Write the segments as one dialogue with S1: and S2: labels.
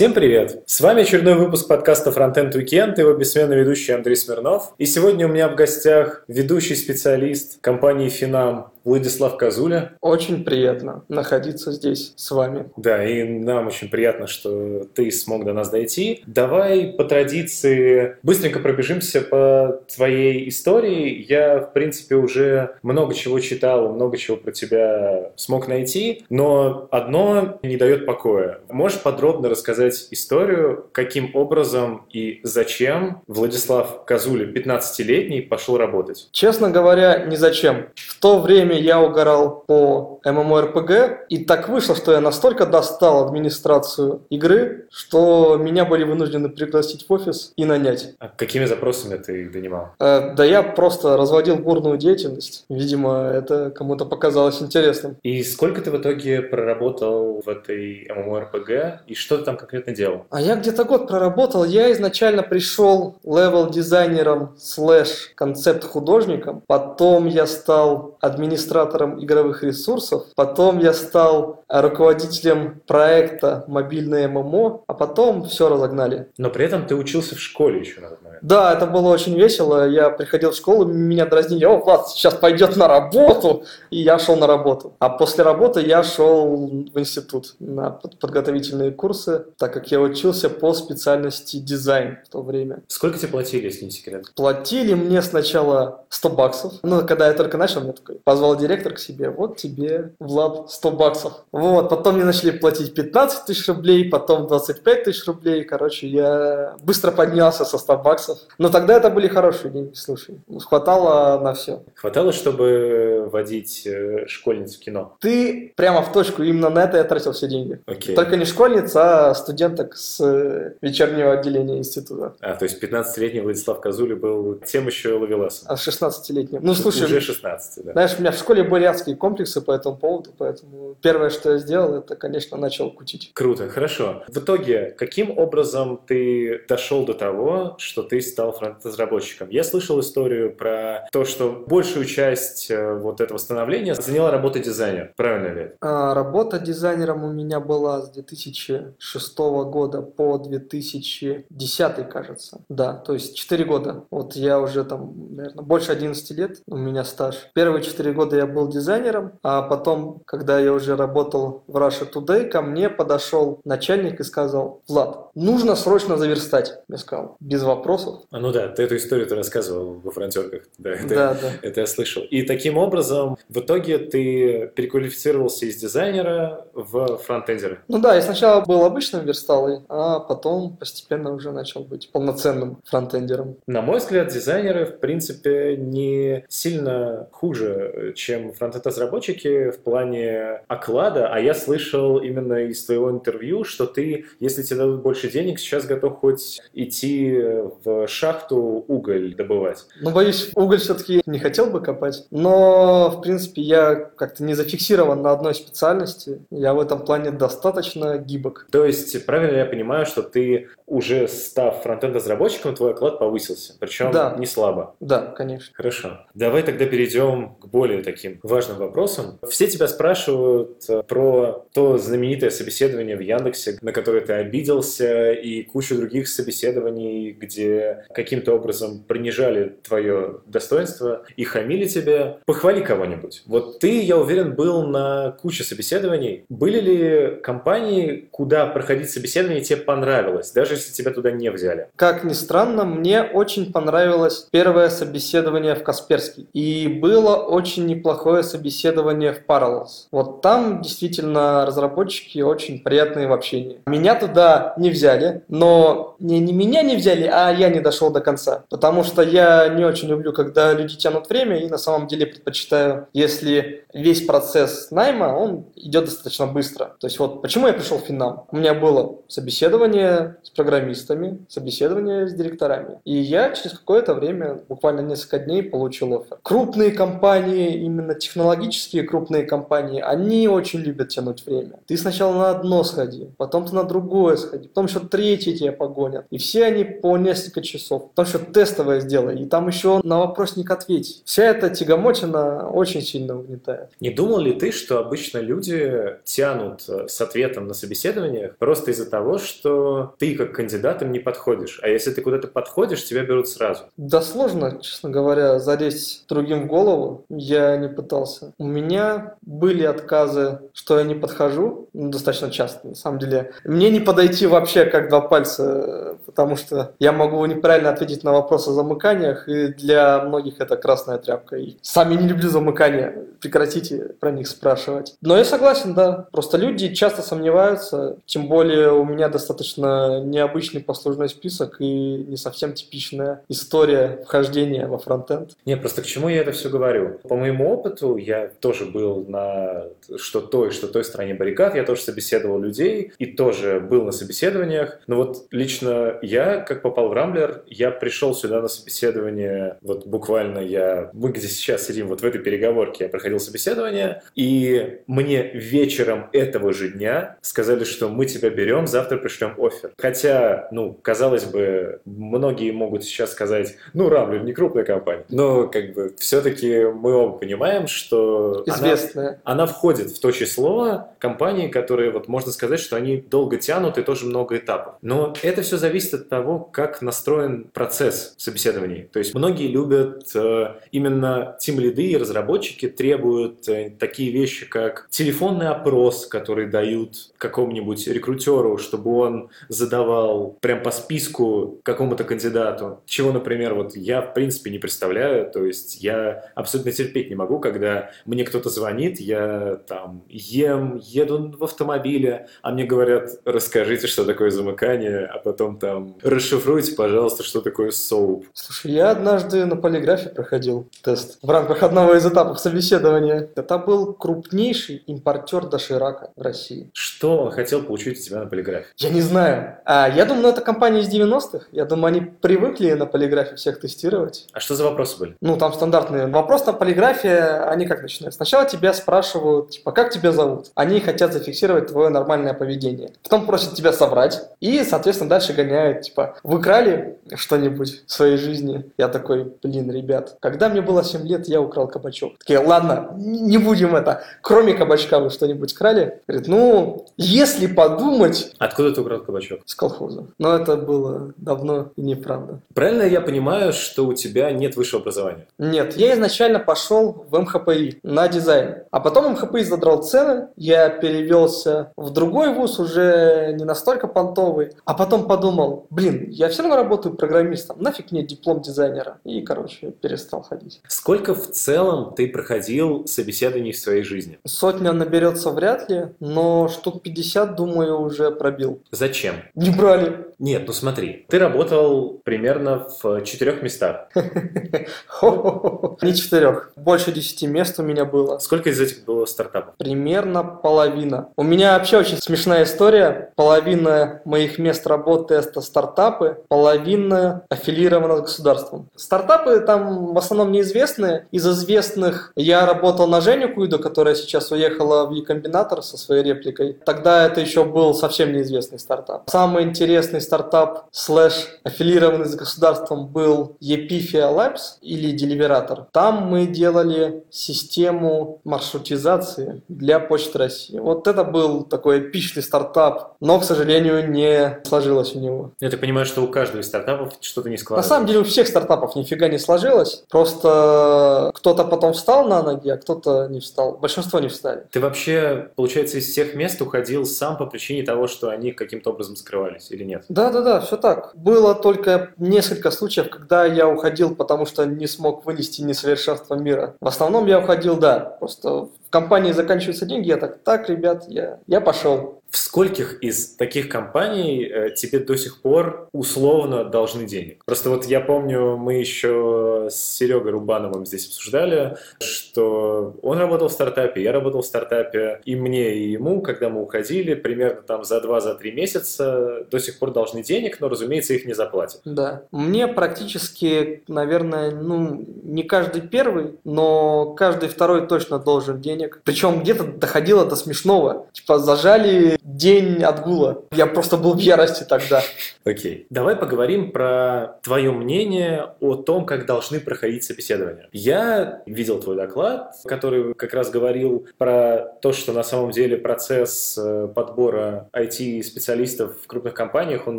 S1: Всем привет! С вами очередной выпуск подкаста Frontend Weekend, его бессменный ведущий Андрей Смирнов. И сегодня у меня в гостях ведущий специалист компании Финам Владислав Казуля.
S2: Очень приятно находиться здесь с вами.
S1: Да, и нам очень приятно, что ты смог до нас дойти. Давай по традиции быстренько пробежимся по твоей истории. Я, в принципе, уже много чего читал, много чего про тебя смог найти, но одно не дает покоя. Можешь подробно рассказать историю, каким образом и зачем Владислав Казуля, 15-летний, пошел работать?
S2: Честно говоря, ни зачем. В то время время я угорал по MMORPG, и так вышло, что я настолько достал администрацию игры, что меня были вынуждены пригласить в офис и нанять.
S1: А какими запросами ты их донимал?
S2: Э, да я просто разводил бурную деятельность. Видимо, это кому-то показалось интересным.
S1: И сколько ты в итоге проработал в этой MMORPG, и что ты там конкретно делал?
S2: А я где-то год проработал. Я изначально пришел левел-дизайнером слэш концепт-художником, потом я стал администратором игровых ресурсов, потом я стал руководителем проекта «Мобильное MMO», а потом все разогнали.
S1: Но при этом ты учился в школе еще на тот момент.
S2: Да, это было очень весело. Я приходил в школу, меня дразнили, о, Влад, сейчас пойдет на работу, и я шел на работу. А после работы я шел в институт на подготовительные курсы, так как я учился по специальности дизайн в то время.
S1: Сколько тебе платили, если не секрет?
S2: Платили мне сначала 100 баксов. Ну, когда я только начал, мне такой, позвал директор к себе, вот тебе, Влад, 100 баксов. Вот, потом мне начали платить 15 тысяч рублей, потом 25 тысяч рублей. Короче, я быстро поднялся со 100 баксов. Но тогда это были хорошие деньги, слушай. Хватало на все.
S1: Хватало, чтобы водить э, школьниц в кино?
S2: Ты прямо в точку, именно на это я тратил все деньги.
S1: Окей.
S2: Только не школьниц, а студенток с э, вечернего отделения института.
S1: А, то есть 15-летний Владислав Казули был тем еще ловеласом?
S2: А 16-летним. Ну, слушай...
S1: Уже 16, да.
S2: Знаешь, у меня в школе были адские комплексы по этому поводу, поэтому первое, что я сделал, это, конечно, начал кутить.
S1: Круто, хорошо. В итоге, каким образом ты дошел до того, что ты стал фронт-разработчиком? Я слышал историю про то, что большую часть э, вот этого становления заняла работа дизайнера. Правильно ли?
S2: А, работа дизайнером у меня была с 2006 года по 2010, кажется. Да, то есть 4 года. Вот я уже там, наверное, больше 11 лет у меня стаж. Первые 4 года я был дизайнером, а потом, когда я уже работал в Russia Today, ко мне подошел начальник и сказал, Влад, нужно срочно заверстать. Я сказал, без вопросов.
S1: А ну да, ты эту историю ты рассказывал во фронтерках. Да, это,
S2: да, да.
S1: это я слышал. И таким образом, в итоге ты переквалифицировался из дизайнера в фронтендера.
S2: Ну да, я сначала был обычным версталой, а потом постепенно уже начал быть полноценным фронтендером.
S1: На мой взгляд, дизайнеры, в принципе, не сильно хуже, чем фронтенд-разработчики в плане оклада, а я слышал именно из твоего интервью, что ты, если тебе дадут больше денег, сейчас готов хоть идти в шахту уголь добывать.
S2: Ну, боюсь, уголь все-таки не хотел бы копать, но, в принципе, я как-то не зафиксирован на одной специальности, я в этом плане достаточно гибок.
S1: То есть, правильно я понимаю, что ты уже став фронтенд-разработчиком, твой оклад повысился, причем
S2: да.
S1: не слабо.
S2: Да, конечно.
S1: Хорошо. Давай тогда перейдем к более таким важным вопросам. Все тебя спрашивают э, про то знаменитое собеседование в Яндексе, на которое ты обиделся, и кучу других собеседований, где каким-то образом принижали твое достоинство и хамили тебе. Похвали кого-нибудь. Вот ты, я уверен, был на куче собеседований. Были ли компании, куда проходить собеседование тебе понравилось, даже если тебя туда не взяли?
S2: Как ни странно, мне очень понравилось первое собеседование в Касперский. И было очень неплохое собеседование в Parallels. Вот там действительно разработчики очень приятные в общении. Меня туда не взяли, но не, не меня не взяли, а я не дошел до конца. Потому что я не очень люблю, когда люди тянут время, и на самом деле предпочитаю, если весь процесс найма, он идет достаточно быстро. То есть вот почему я пришел в Финам? У меня было собеседование с программистами, собеседование с директорами. И я через какое-то время, буквально несколько дней, получил офер. Крупные компании, именно технологические крупные крупные компании, они очень любят тянуть время. Ты сначала на одно сходи, потом ты на другое сходи, потом еще третье тебя погонят. И все они по несколько часов. Потом еще тестовое сделай, и там еще на вопросник ответь. Вся эта тягомотина очень сильно угнетает.
S1: Не думал ли ты, что обычно люди тянут э, с ответом на собеседованиях просто из-за того, что ты как кандидат им не подходишь? А если ты куда-то подходишь, тебя берут сразу.
S2: Да сложно, честно говоря, залезть другим в голову. Я не пытался. У меня были отказы, что я не подхожу, ну, достаточно часто, на самом деле. Мне не подойти вообще как два пальца, потому что я могу неправильно ответить на вопрос о замыканиях, и для многих это красная тряпка. И сами не люблю замыкания, прекратите про них спрашивать. Но я согласен, да. Просто люди часто сомневаются, тем более у меня достаточно необычный послужной список и не совсем типичная история вхождения во фронтенд.
S1: Не, просто к чему я это все говорю? По моему опыту, я тоже был на что той, что той стороне баррикад, я тоже собеседовал людей и тоже был на собеседованиях. Но вот лично я, как попал в Рамблер, я пришел сюда на собеседование, вот буквально я, мы где сейчас сидим, вот в этой переговорке я проходил собеседование, и мне вечером этого же дня сказали, что мы тебя берем, завтра пришлем офер. Хотя, ну, казалось бы, многие могут сейчас сказать, ну, Рамблер не крупная компания, но как бы все-таки мы оба понимаем, что
S2: Известная.
S1: Она, она входит в то число компаний, которые, вот можно сказать, что они долго тянут и тоже много этапов. Но это все зависит от того, как настроен процесс собеседований. То есть многие любят э, именно тим лиды и разработчики требуют э, такие вещи, как телефонный опрос, который дают какому-нибудь рекрутеру, чтобы он задавал прям по списку какому-то кандидату. Чего, например, вот я в принципе не представляю. То есть я абсолютно терпеть не могу, когда мне кто-то звонит, я там ем, еду в автомобиле, а мне говорят, расскажите, что такое замыкание, а потом там расшифруйте, пожалуйста, что такое соуп.
S2: Слушай, я однажды на полиграфе проходил тест в рамках одного из этапов собеседования. Это был крупнейший импортер доширака в России.
S1: Что он хотел получить у тебя на полиграфе?
S2: Я не знаю. А, я думаю, это компания из 90-х. Я думаю, они привыкли на полиграфе всех тестировать.
S1: А что за вопросы были?
S2: Ну, там стандартные. Вопрос на полиграфе, они как начинают? Сначала тебя спрашивают, типа, как тебя зовут? Они хотят зафиксировать твое нормальное поведение. Потом просят тебя соврать. И, соответственно, дальше гоняют, типа, вы крали что-нибудь в своей жизни? Я такой, блин, ребят, когда мне было 7 лет, я украл кабачок. Такие, ладно, не будем это. Кроме кабачка вы что-нибудь крали? Говорит, ну, если подумать...
S1: Откуда ты украл кабачок?
S2: С колхоза. Но это было давно и неправда.
S1: Правильно я понимаю, что у тебя нет высшего образования?
S2: Нет, я изначально пошел в МХПИ на дизайн. А потом МХПИ задрал цены, я перевелся в другой вуз, уже не настолько понтовый. А потом подумал, блин, я все равно работаю программистом, нафиг мне диплом дизайнера. И, короче, перестал ходить.
S1: Сколько в целом ты проходил собеседований в своей жизни?
S2: Сотня наберется вряд ли, но штук 50, думаю, уже пробил.
S1: Зачем?
S2: Не брали.
S1: Нет, ну смотри, ты работал примерно в четырех местах.
S2: Не четырех. Больше десяти мест у меня было.
S1: Сколько из этих было стартапов?
S2: Примерно половина. У меня вообще очень смешная история. Половина моих мест работы это стартапы, половина аффилирована с государством. Стартапы там в основном неизвестные. Из известных я работал на Женю Куиду, которая сейчас уехала в E-комбинатор со своей репликой. Тогда это еще был совсем неизвестный стартап. Самый интересный стартап слэш аффилированный с государством был Epifia Labs или Деливератор. Там мы делали систему маршрутизации для Почты России. Вот это был такой эпичный стартап, но, к сожалению, не сложилось у него.
S1: Я так понимаю, что у каждого из стартапов что-то не
S2: На
S1: складывается.
S2: самом деле у всех стартапов нифига не сложилось. Просто кто-то потом встал на ноги, а кто-то не встал. Большинство не встали.
S1: Ты вообще, получается, из всех мест уходил сам по причине того, что они каким-то образом закрывались или нет?
S2: Да-да-да, все так. Было только несколько случаев, когда я уходил, потому что не смог вынести несовершенство мира. В основном я уходил, да, просто в компании заканчиваются деньги, я так, так, ребят, я, я пошел.
S1: В скольких из таких компаний э, тебе до сих пор условно должны денег? Просто вот я помню, мы еще с Серегой Рубановым здесь обсуждали, что он работал в стартапе, я работал в стартапе, и мне, и ему, когда мы уходили, примерно там за 2-3 месяца до сих пор должны денег, но, разумеется, их не заплатят.
S2: Да. Мне практически, наверное, ну, не каждый первый, но каждый второй точно должен денег. денег. Причем где-то доходило до смешного. Типа зажали день отгула. Я просто был в ярости тогда.
S1: Окей. Давай поговорим про твое мнение о том, как должны проходить собеседования. Я видел твой доклад, который как раз говорил про то, что на самом деле процесс э, подбора IT-специалистов в крупных компаниях, он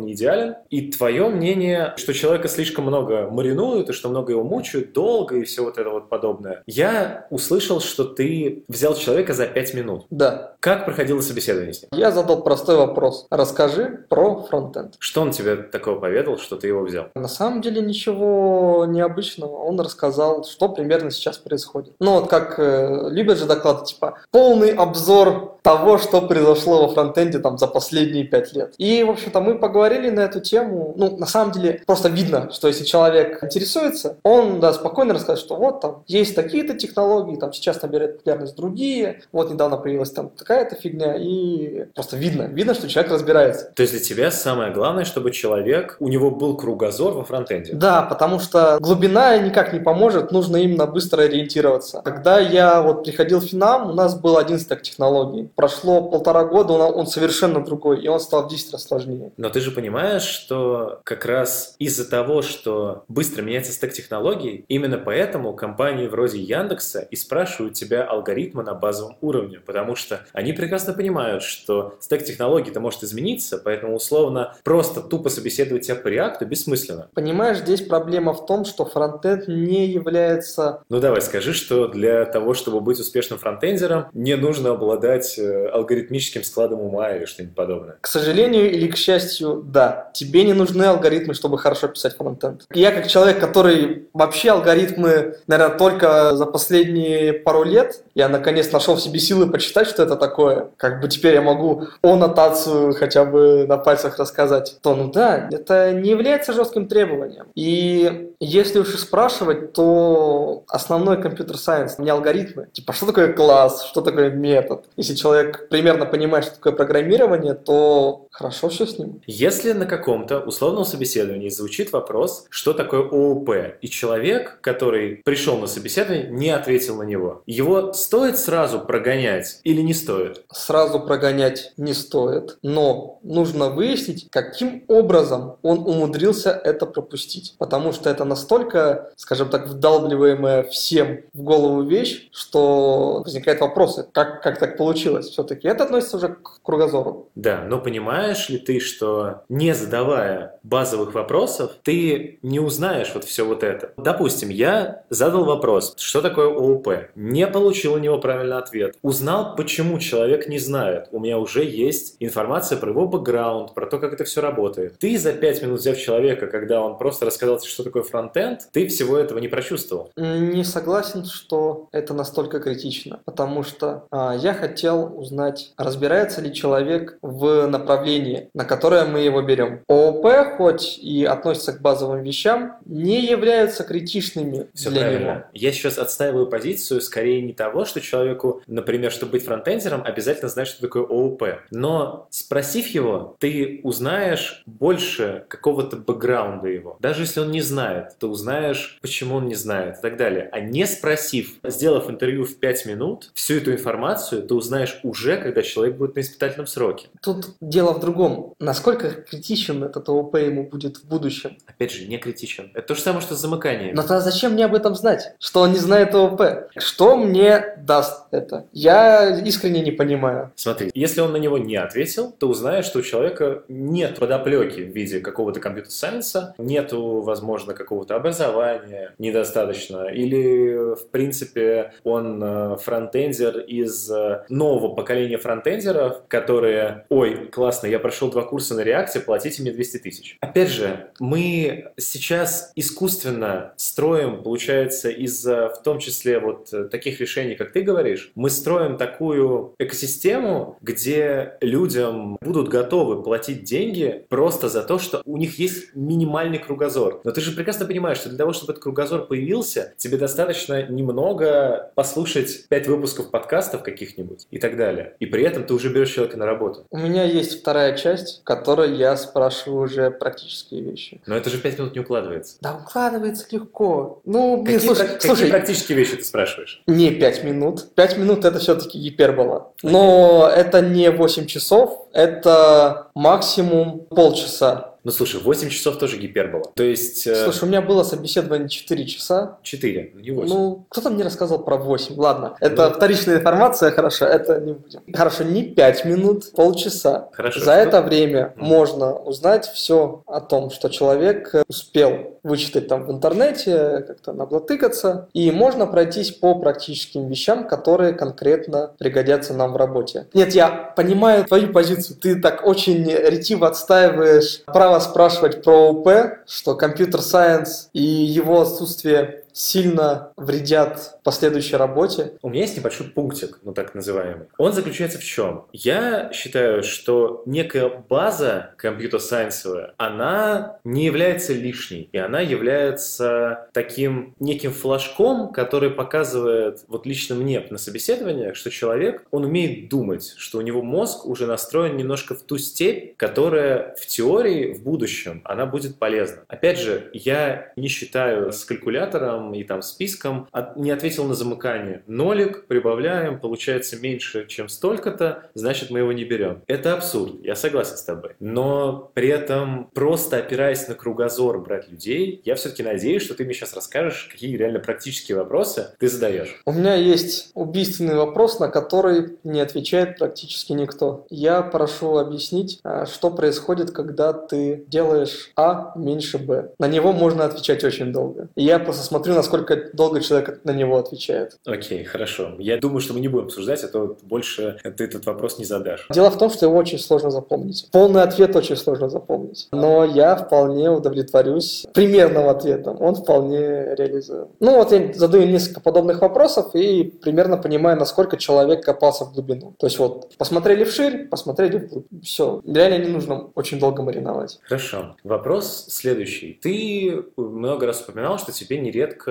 S1: не идеален. И твое мнение, что человека слишком много маринуют, и что много его мучают, долго и все вот это вот подобное. Я услышал, что ты взял человека за пять минут.
S2: Да.
S1: Как проходило собеседование с ним?
S2: Я задал простой вопрос. Расскажи про фронтенд.
S1: Что он тебе такого поведал, что ты его взял?
S2: На самом деле ничего необычного. Он рассказал, что примерно сейчас происходит. Ну вот как э, любят же доклады, типа полный обзор того, что произошло во фронтенде там за последние пять лет. И, в общем-то, мы поговорили на эту тему. Ну, на самом деле, просто видно, что если человек интересуется, он, да, спокойно расскажет, что вот там есть такие-то технологии, там сейчас набирают популярность другие, вот недавно появилась там такая-то фигня, и просто видно, видно, что человек разбирается.
S1: То есть для тебя самое главное, чтобы человек, у него был кругозор во фронтенде?
S2: Да, потому что глубина никак не поможет, нужно именно быстро ориентироваться. Когда я вот приходил в Финам, у нас был один стек технологий. Прошло полтора года, он, он совершенно другой, и он стал в 10 раз сложнее.
S1: Но ты же понимаешь, что как раз из-за того, что быстро меняется стек технологий, именно поэтому компании вроде Яндекса и спрашивают тебя алгоритмы на базовом уровне, потому что они прекрасно понимают, что стек технологий-то может измениться, поэтому условно просто тупо собеседовать тебя по реакту бессмысленно.
S2: Понимаешь, здесь проблема в том, что фронтенд не является...
S1: Ну давай, скажи, что для того, чтобы быть успешным фронтендером, не нужно обладать э, алгоритмическим складом ума или что-нибудь подобное.
S2: К сожалению или к счастью, да. Тебе не нужны алгоритмы, чтобы хорошо писать фронтенд. Я как человек, который вообще алгоритмы, наверное, только за последние пару лет, я наконец нашел в себе силы почитать, что это такое. Как бы теперь я могу о нотацию хотя бы на пальцах рассказать. То, ну да, это не является жестким требованием. И если уж и спрашивать, то основной компьютер-сайенс, не алгоритмы. Типа, что такое класс, что такое метод. Если человек примерно понимает, что такое программирование, то хорошо все с ним.
S1: Если на каком-то условном собеседовании звучит вопрос, что такое ООП, и человек, который пришел на собеседование, не ответил на него, его стоит сразу прогонять или не стоит?
S2: Сразу прогонять не стоит, но нужно выяснить, каким образом он умудрился это пропустить. Потому что это настолько, скажем так, вдалбливаемая всем в голову вещь, что возникают вопросы, как, как так получилось все-таки. Это относится уже к кругозору.
S1: Да, но понимаешь ли ты, что не задавая базовых вопросов, ты не узнаешь вот все вот это. Допустим, я задал вопрос, что такое ООП, не получил у него правильный ответ. Узнал, почему человек не знает. У меня уже есть информация про его бэкграунд, про то, как это все работает. Ты за пять минут взяв человека, когда он просто рассказал тебе, что такое фронтенд, ты всего этого не прочувствовал.
S2: Не согласен, что это настолько критично, потому что а, я хотел узнать, разбирается ли человек в направлении, на которое мы его берем. ООП, хоть и относится к базовым вещам, не являются критичными
S1: Все
S2: для
S1: правильно.
S2: него.
S1: Я сейчас отстаиваю позицию скорее не того, что человеку, например, чтобы быть фронтендером, обязательно знать, что такое ООП. Но спросив его, ты узнаешь больше какого-то бэкграунда его. Даже если он не знает, ты узнаешь, почему он не знает и так далее. А не спросив, сделав интервью в 5 минут, всю эту информацию ты узнаешь уже, когда человек будет на испытательном сроке.
S2: Тут дело в другом. Насколько критичен этот ООП ему будет в будущем?
S1: Опять же, не критичен. Это то же самое, что с замыканием.
S2: Но тогда зачем мне об этом знать? Что он не знает ООП? Что мне даст это? Я искренне не понимаю.
S1: Смотри, если он на него не ответил, то узнаешь, что у человека нет подоплеки в виде какого-то компьютер-сайенса, нету, возможно, какого-то образования недостаточно, или, в принципе, он э, фронтендер из э, нового поколения фронтендеров, которые, ой, классно, я прошел два курса на реакте, платите мне 200 тысяч. Опять же, мы сейчас искусственно строим, получается, из-за, в том числе, вот э, таких решений, как ты говоришь, мы строим такую экосистему, где людям будут готовы платить деньги просто за то, что у них есть минимальный кругозор. Но ты же прекрасно понимаешь, что для того, чтобы этот кругозор появился, тебе достаточно немного послушать пять выпусков подкастов каких-нибудь и так далее. И при этом ты уже берешь человека на работу.
S2: У меня есть вторая часть, в которой я спрашиваю уже практические вещи.
S1: Но это же пять минут не укладывается.
S2: Да укладывается легко. Ну, блин,
S1: Какие,
S2: слушай,
S1: прак-
S2: слушай,
S1: какие практические вещи ты спрашиваешь?
S2: не 5 минут. 5 минут это все-таки гипербола. Но это не 8 часов, это максимум полчаса.
S1: Ну слушай, 8 часов тоже гипербола. То есть э,
S2: Слушай, у меня было собеседование 4 часа.
S1: 4, не 8.
S2: Ну, кто-то мне рассказал про 8. Ладно, это
S1: Ну.
S2: вторичная информация, хорошо, это не будем. Хорошо, не 5 минут, полчаса.
S1: Хорошо.
S2: За
S1: что-
S2: это время
S1: Мгм.
S2: можно узнать все о том, что человек э, успел вычитать там в интернете, как-то наблатыкаться, и можно пройтись по практическим вещам, которые конкретно пригодятся нам в работе. Нет, я понимаю твою позицию, ты так очень ретиво отстаиваешь право спрашивать про ОП, что компьютер-сайенс и его отсутствие сильно вредят последующей работе.
S1: У меня есть небольшой пунктик, ну так называемый. Он заключается в чем? Я считаю, что некая база компьютер-сайенсовая, она не является лишней, и она является таким неким флажком, который показывает, вот лично мне на собеседованиях, что человек, он умеет думать, что у него мозг уже настроен немножко в ту степь, которая в теории в будущем, она будет полезна. Опять же, я не считаю с калькулятором и там списком, от- не ответил на замыкание. Нолик, прибавляем, получается меньше, чем столько-то, значит мы его не берем. Это абсурд, я согласен с тобой. Но при этом просто опираясь на кругозор брать людей, я все-таки надеюсь, что ты мне сейчас расскажешь, какие реально практические вопросы ты задаешь.
S2: У меня есть убийственный вопрос, на который не отвечает практически никто. Я прошу объяснить, а, что происходит, когда ты делаешь А меньше Б. На него можно отвечать очень долго. Я просто смотрю, насколько долго человек на него отвечает.
S1: Окей, хорошо. Я думаю, что мы не будем обсуждать, а то больше ты этот вопрос не задашь.
S2: Дело в том, что его очень сложно запомнить. Полный ответ очень сложно запомнить. Но я вполне удовлетворюсь примерным ответом. Он вполне реализуем. Ну вот я задаю несколько подобных вопросов и примерно понимаю, насколько человек копался в глубину. То есть вот посмотрели вширь, посмотрели вглубь. Все. Реально не нужно очень долго мариновать.
S1: Хорошо. Вопрос следующий. Ты много раз упоминал, что тебе нередко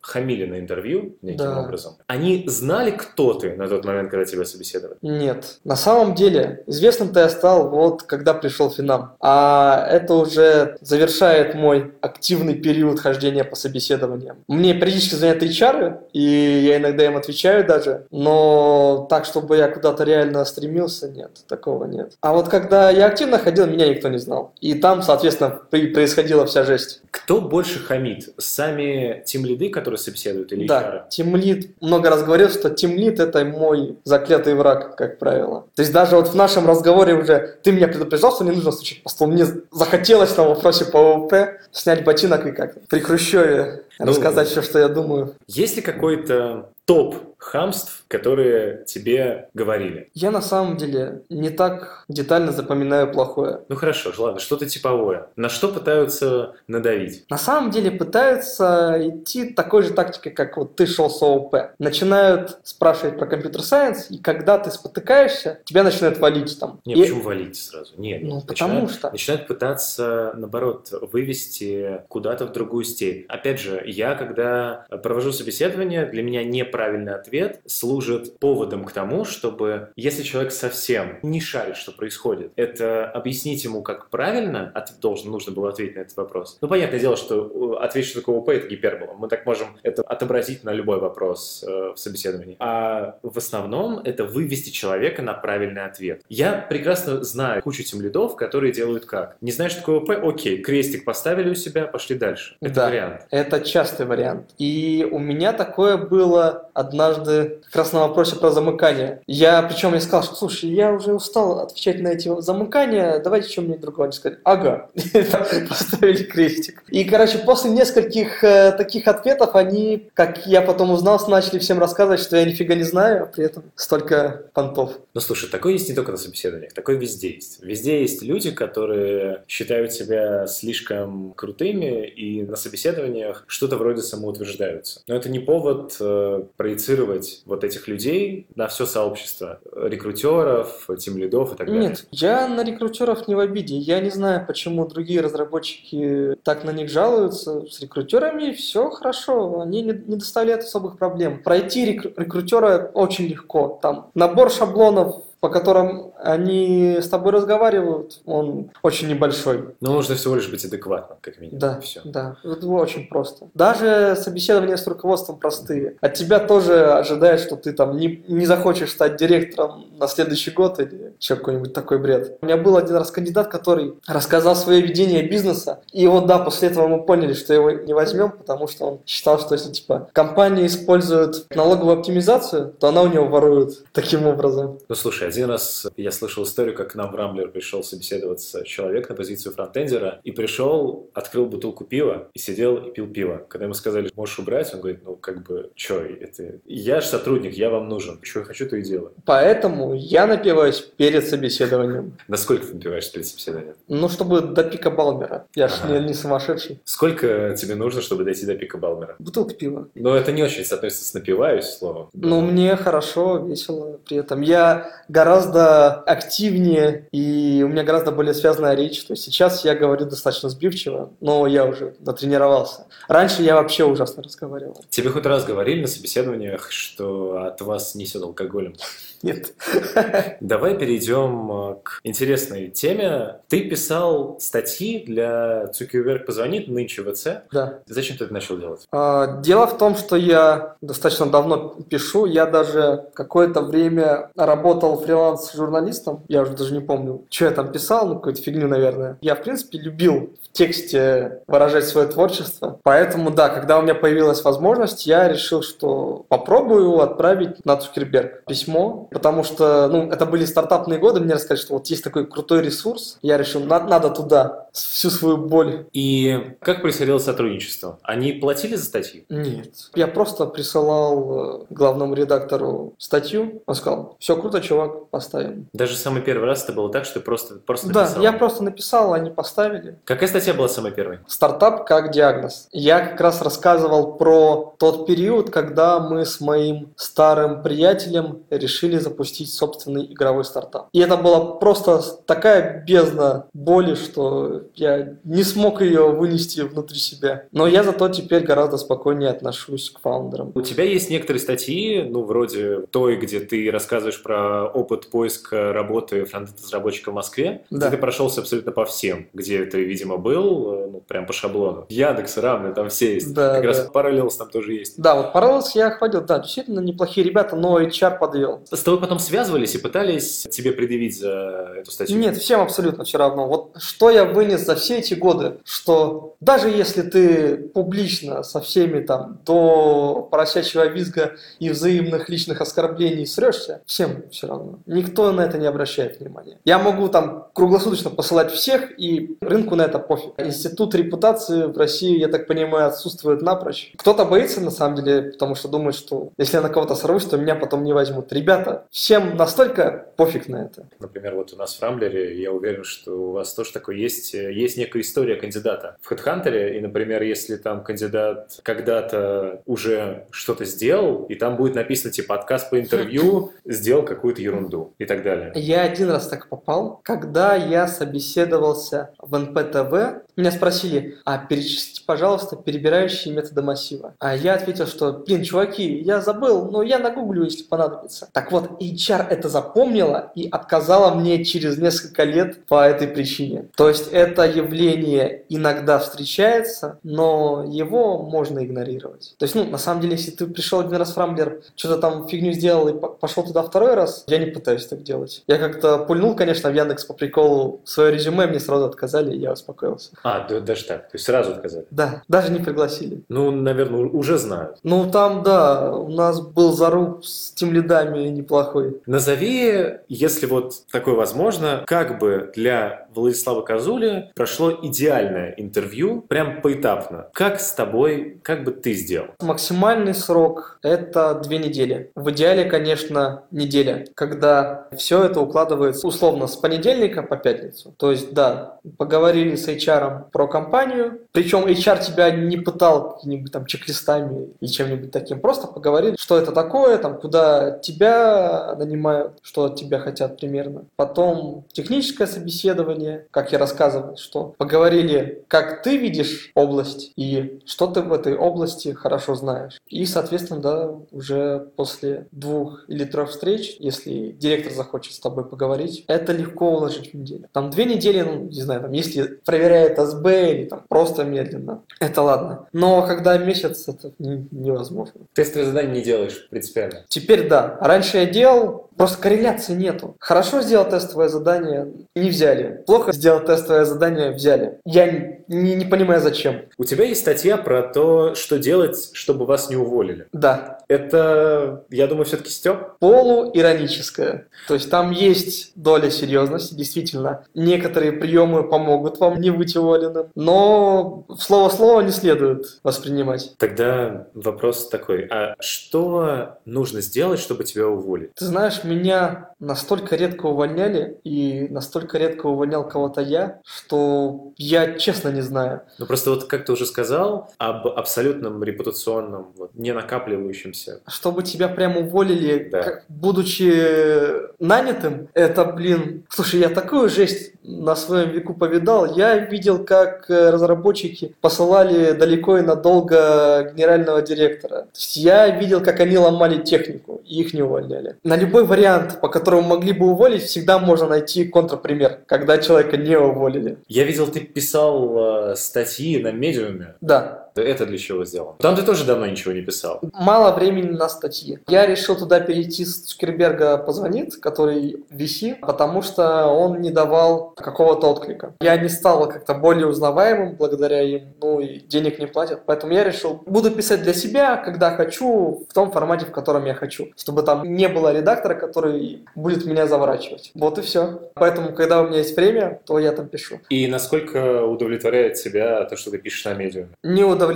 S1: хамили на интервью неким
S2: Да.
S1: образом. Они знали, кто ты на тот момент, когда тебя собеседовали?
S2: Нет. На самом деле, известным-то я стал вот когда пришел Финам. А это уже завершает мой активный период хождения по собеседованиям. Мне периодически звонят HR, и я иногда им отвечаю даже, но так, чтобы я куда-то реально стремился, нет, такого нет. А вот когда я активно ходил, меня никто не знал. И там, соответственно, происходила вся жесть.
S1: Кто больше хамит? Сами тимлиды, которые собеседуют, или
S2: Да, тимлит. Много раз говорил, что тимлит это мой заклятый враг, как правило. То есть даже вот в нашем разговоре уже ты меня предупреждал, что не нужно стучать по столу. Мне захотелось на вопросе по ОВП снять ботинок и как при Хрущеве
S1: Ну,
S2: рассказать все, что я думаю.
S1: Есть ли какой-то топ хамств, которые тебе говорили?
S2: Я на самом деле не так детально запоминаю плохое.
S1: Ну хорошо, ладно, что-то типовое. На что пытаются надавить?
S2: На самом деле пытаются идти такой же тактикой, как вот ты шел с ООП. Начинают спрашивать про компьютер-сайенс, и когда ты спотыкаешься, тебя начинают валить там.
S1: Не,
S2: И-
S1: почему валить сразу? Нет,
S2: Ну,
S1: нет.
S2: потому
S1: начинают,
S2: что.
S1: начинают пытаться, наоборот, вывести куда-то в другую степь. Опять же, я, когда провожу собеседование, для меня неправильный ответ служит поводом к тому, чтобы, если человек совсем не шарит, что происходит, это объяснить ему, как правильно от- должен, нужно было ответить на этот вопрос. Ну, понятное дело, что э, ответить, что такое ОП, это гипербола. Мы так можем это отобразить на любой вопрос э, в собеседовании. А в основном это вывести человека на правильный ответ. Я прекрасно знаю кучу тимлидов, которые делают как? Не знаешь, что такое ОП? Окей, крестик поставили у себя, пошли дальше. Это
S2: Да.
S1: вариант.
S2: Это частый вариант. И у меня такое было однажды как раз на вопросе про замыкание. Я, причем я сказал, что, слушай, я уже устал отвечать на эти замыкания, давайте что-нибудь другого не сказать. Ага. Поставили крестик. И, короче, после нескольких э, таких ответов они, как я потом узнал, начали всем рассказывать, что я нифига не знаю, а при этом столько понтов.
S1: Ну, слушай, такое есть не только на собеседованиях, такое везде есть. Везде есть люди, которые считают себя слишком крутыми и на собеседованиях что-то вроде самоутверждаются. Но это не повод э, проецировать вот этих людей на все сообщество рекрутеров, тимлидов и так далее?
S2: Нет, я на рекрутеров не в обиде. Я не знаю, почему другие разработчики так на них жалуются. С рекрутерами все хорошо, они не, не доставляют особых проблем. Пройти рекру- рекрутера очень легко. Там набор шаблонов по которым они с тобой разговаривают, он очень небольшой.
S1: Ну, нужно всего лишь быть адекватным, как минимум.
S2: Да,
S1: Все.
S2: да, это очень просто. Даже собеседования с руководством простые. От тебя тоже ожидают, что ты там не, не захочешь стать директором на следующий год или еще какой-нибудь такой бред. У меня был один раз кандидат, который рассказал свое ведение бизнеса, и вот да, после этого мы поняли, что его не возьмем, потому что он считал, что если типа компания использует налоговую оптимизацию, то она у него ворует таким образом.
S1: Ну, слушай, один раз я слышал историю, как к нам в Рамблер пришел собеседоваться человек на позицию фронтендера, и пришел, открыл бутылку пива и сидел и пил пиво. Когда ему сказали, можешь убрать, он говорит, ну, как бы, что это... Я же сотрудник, я вам нужен. Что я хочу, то и делаю.
S2: Поэтому я напиваюсь перед собеседованием.
S1: Насколько ты напиваешь перед собеседованием?
S2: Ну, чтобы до пика Балмера. Я же
S1: Ага.
S2: не, не сумасшедший.
S1: Сколько тебе нужно, чтобы дойти до пика Балмера?
S2: Бутылка пива.
S1: Но это не очень соответствует с напиваюсь словом.
S2: Ну, мне хорошо, весело при этом. Я гораздо активнее, и у меня гораздо более связанная речь. То есть сейчас я говорю достаточно сбивчиво, но я уже натренировался. Раньше я вообще ужасно разговаривал.
S1: Тебе хоть раз говорили на собеседованиях, что от вас несет алкоголем?
S2: Нет.
S1: Давай перейдем э, к интересной теме. Ты писал статьи для Цукерберг позвонит нынче в ВЦ.
S2: Да.
S1: Зачем ты это начал делать?
S2: А, Дело в том, что я достаточно давно пишу. Я даже какое-то время работал фриланс-журналистом. Я уже даже не помню, что я там писал, ну, какую-то фигню, наверное. Я, в принципе, любил в тексте выражать свое творчество. Поэтому, да, когда у меня появилась возможность, я решил, что попробую отправить на Цукерберг письмо, потому что, ну, это были стартапные годы, мне рассказали, что вот есть такой крутой ресурс. Я решил, на- надо туда всю свою боль
S1: И как происходило сотрудничество? Они платили за статьи?
S2: Нет. Я просто присылал э, главному редактору статью. Он сказал, все круто, чувак, поставим.
S1: Даже самый первый раз это было так, что просто, просто
S2: Да,
S1: написал?
S2: я просто написал, они поставили.
S1: Какая статья была самой первой?
S2: Стартап как диагноз. Я как раз рассказывал про тот период, когда мы с моим старым приятелем решили запустить собственный игровой стартап. И это была просто такая бездна боли, что я не смог ее вынести внутри себя. Но я зато теперь гораздо спокойнее отношусь к фаундерам.
S1: У тебя есть некоторые статьи, ну, вроде той, где ты рассказываешь про опыт поиска работы фронтенд-разработчика в Москве,
S2: Да.
S1: где ты прошелся абсолютно по всем, где ты, видимо, был, ну, прям по шаблону. Яндекс, Равны, там все есть.
S2: Да,
S1: как
S2: да.
S1: раз Parallels там тоже есть.
S2: Да, вот Parallels я ходил, да, действительно неплохие ребята, но HR подвел.
S1: С тобой потом связывались и пытались тебе предъявить за эту статью?
S2: Нет, всем абсолютно все равно. Вот что я вынес за все эти годы, что даже если ты публично со всеми там до поросячьего визга и взаимных личных оскорблений срешься, всем все равно. Никто на это не обращает внимания. Я могу там круглосуточно посылать всех, и рынку на это пофиг. Институт репутации в России, я так понимаю, отсутствует напрочь. Кто-то боится на самом деле, потому что думает, что если я на кого-то сорвусь, то меня потом не возьмут. Ребята, всем настолько пофиг на это.
S1: Например, вот у нас в Рамблере, я уверен, что у вас тоже такое есть, э, есть некая история кандидата в HeadHunter, и, например, если там кандидат когда-то уже что-то сделал, и там будет написано, типа, отказ по интервью, сделал какую-то ерунду и так далее.
S2: Я один раз так попал, когда я собеседовался в НПТВ. Меня спросили, а перечислите, пожалуйста, перебирающие методы массива. А я ответил, что, блин, чуваки, я забыл, но я нагуглю, если понадобится. Так вот, HR это запомнила и отказала мне через несколько лет по этой причине. То есть это явление иногда встречается, но его можно игнорировать. То есть, ну, на самом деле, если ты пришел один раз в Рамблер, что-то там фигню сделал и по- пошел туда второй раз, я не пытаюсь так делать. Я как-то пульнул, конечно, в Яндекс по приколу свое резюме, мне сразу отказали, и я успокоился.
S1: А, да- даже так, то есть сразу отказали.
S2: Да, даже не пригласили.
S1: Ну, наверное, уже знают.
S2: Ну, там, да, у нас был заруб с тем лидами неплохой.
S1: Назови, если вот такое возможно, как бы для Владислава Козули прошло идеальное интервью, прям поэтапно. Как с тобой, как бы ты сделал?
S2: Максимальный срок – это две недели. В идеале, конечно, неделя. когда все это укладывается условно с понедельника по пятницу. То есть, да, поговорили с HR про компанию, причем HR тебя не пытал какими-нибудь там чек-листами и чем-нибудь таким, просто поговорили, что это такое, там, куда тебя нанимают, что от тебя хотят примерно. Потом техническое собеседование, как я рассказывал, что поговорили, как ты видишь область и что ты в этой области хорошо знаешь. И, соответственно, да, уже после двух или трех встреч, если директор захочет с тобой поговорить, это легко уложить в неделю. Там две недели, ну, не знаю, там, если проверяет СБ или там просто медленно, это ладно. Но когда месяц, это невозможно.
S1: Тестовые задания не делаешь принципиально?
S2: Теперь да. Раньше я делал, просто корреляции нету. Хорошо сделал тестовое задание, не взяли. Плохо сделал тестовое задание, взяли. Я не, не понимаю, зачем.
S1: У тебя есть статья про то, что делать, чтобы вас не уволили.
S2: Да.
S1: Это, я думаю, все-таки Степ?
S2: Полуироническое. То есть там есть доля серьезности, действительно. Некоторые приемы помогут вам не быть уволенным, но слово-слово не следует воспринимать.
S1: Тогда вопрос такой, а что нужно сделать, чтобы тебя уволить?
S2: Ты знаешь, меня настолько редко увольняли, и настолько редко увольнял кого-то я, что я честно не знаю.
S1: Ну просто вот как ты уже сказал, об абсолютном репутационном, вот, не накапливающемся.
S2: Чтобы тебя прям уволили, да. как, будучи нанятым, это, блин, слушай, я такую жесть на своем веку повидал. Я видел, как э, разработчики посылали далеко и надолго генерального директора. То есть я видел, как они ломали технику, и их не увольняли. На любой вариант, по которому могли бы уволить, всегда можно найти контрпример, когда человека не уволили.
S1: Я видел, ты писал э, статьи на медиуме.
S2: Да.
S1: Это для чего сделано? Там ты тоже давно ничего не писал.
S2: Мало времени на статьи. Я решил туда перейти с Цукерберга позвонит, который VC, потому что он не давал какого-то отклика. Я не стал как-то более узнаваемым благодаря им, ну и денег не платят. Поэтому я решил, буду писать для себя, когда хочу, в том формате, в котором я хочу. Чтобы там не было редактора, который будет меня заворачивать. Вот и все. Поэтому, когда у меня есть время, то я там пишу.
S1: И насколько удовлетворяет тебя то, что ты пишешь на медиуме?
S2: Не удовлетворяет,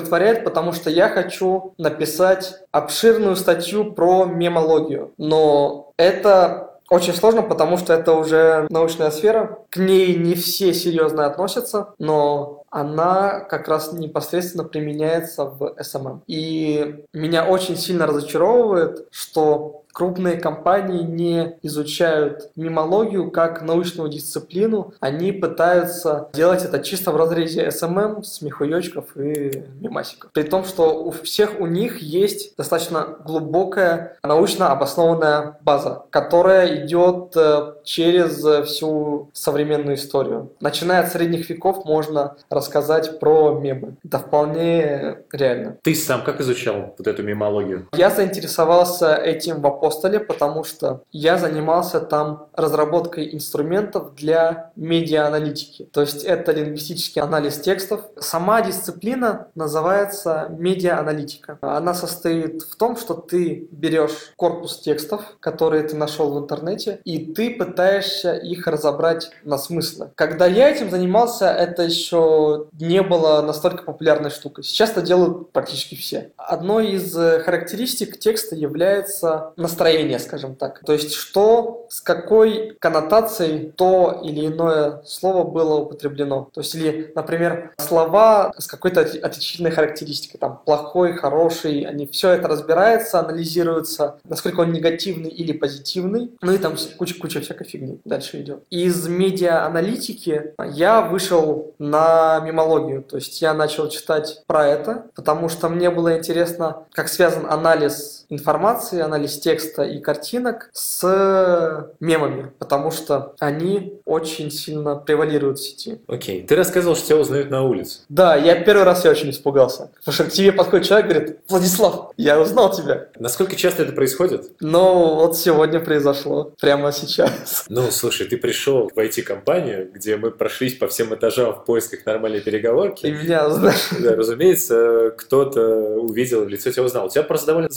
S2: потому что я хочу написать обширную статью про мемологию. Но это очень сложно, потому что это уже научная сфера. К ней не все серьезно относятся, но она как раз непосредственно применяется в SMM. И меня очень сильно разочаровывает, что крупные компании не изучают мимологию как научную дисциплину, они пытаются делать это чисто в разрезе SMM, смехуёчков и мимасиков. При том, что у всех у них есть достаточно глубокая научно обоснованная база, которая идет э, через всю современную историю. Начиная от средних веков можно рассказать про мемы. Это вполне реально.
S1: Ты сам как изучал вот эту мемологию?
S2: Я заинтересовался этим вопросом апостоле, потому что я занимался там разработкой инструментов для медиа-аналитики. То есть это лингвистический анализ текстов. Сама дисциплина называется медиа-аналитика. Она состоит в том, что ты берешь корпус текстов, которые ты нашел в интернете, и ты пытаешься их разобрать на смыслы. Когда я этим занимался, это еще не было настолько популярной штукой. Сейчас это делают практически все. Одной из характеристик текста является настроение, скажем так. То есть, что, с какой коннотацией то или иное слово было употреблено. То есть, или, например, слова с какой-то отличительной характеристикой, там, плохой, хороший, они все это разбирается, анализируется, насколько он негативный или позитивный, ну и там куча-куча всякой фигни дальше идет. Из медиа-аналитики я вышел на мимологию, то есть я начал читать про это, потому что мне было интересно, как связан анализ информации, анализ текста и картинок с мемами, потому что они очень сильно превалируют в сети.
S1: Окей. Ты рассказывал, что тебя узнают на улице.
S2: Да, я первый раз я очень испугался. Потому что к тебе подходит человек и говорит, Владислав, я узнал тебя.
S1: Насколько часто это происходит?
S2: Ну, вот сегодня произошло. Прямо сейчас.
S1: Ну, слушай, ты пришел в IT-компанию, где мы прошлись по всем этажам в поисках нормальной переговорки.
S2: И меня узнали.
S1: Да, разумеется, кто-то увидел лицо, тебя узнал. У тебя просто довольно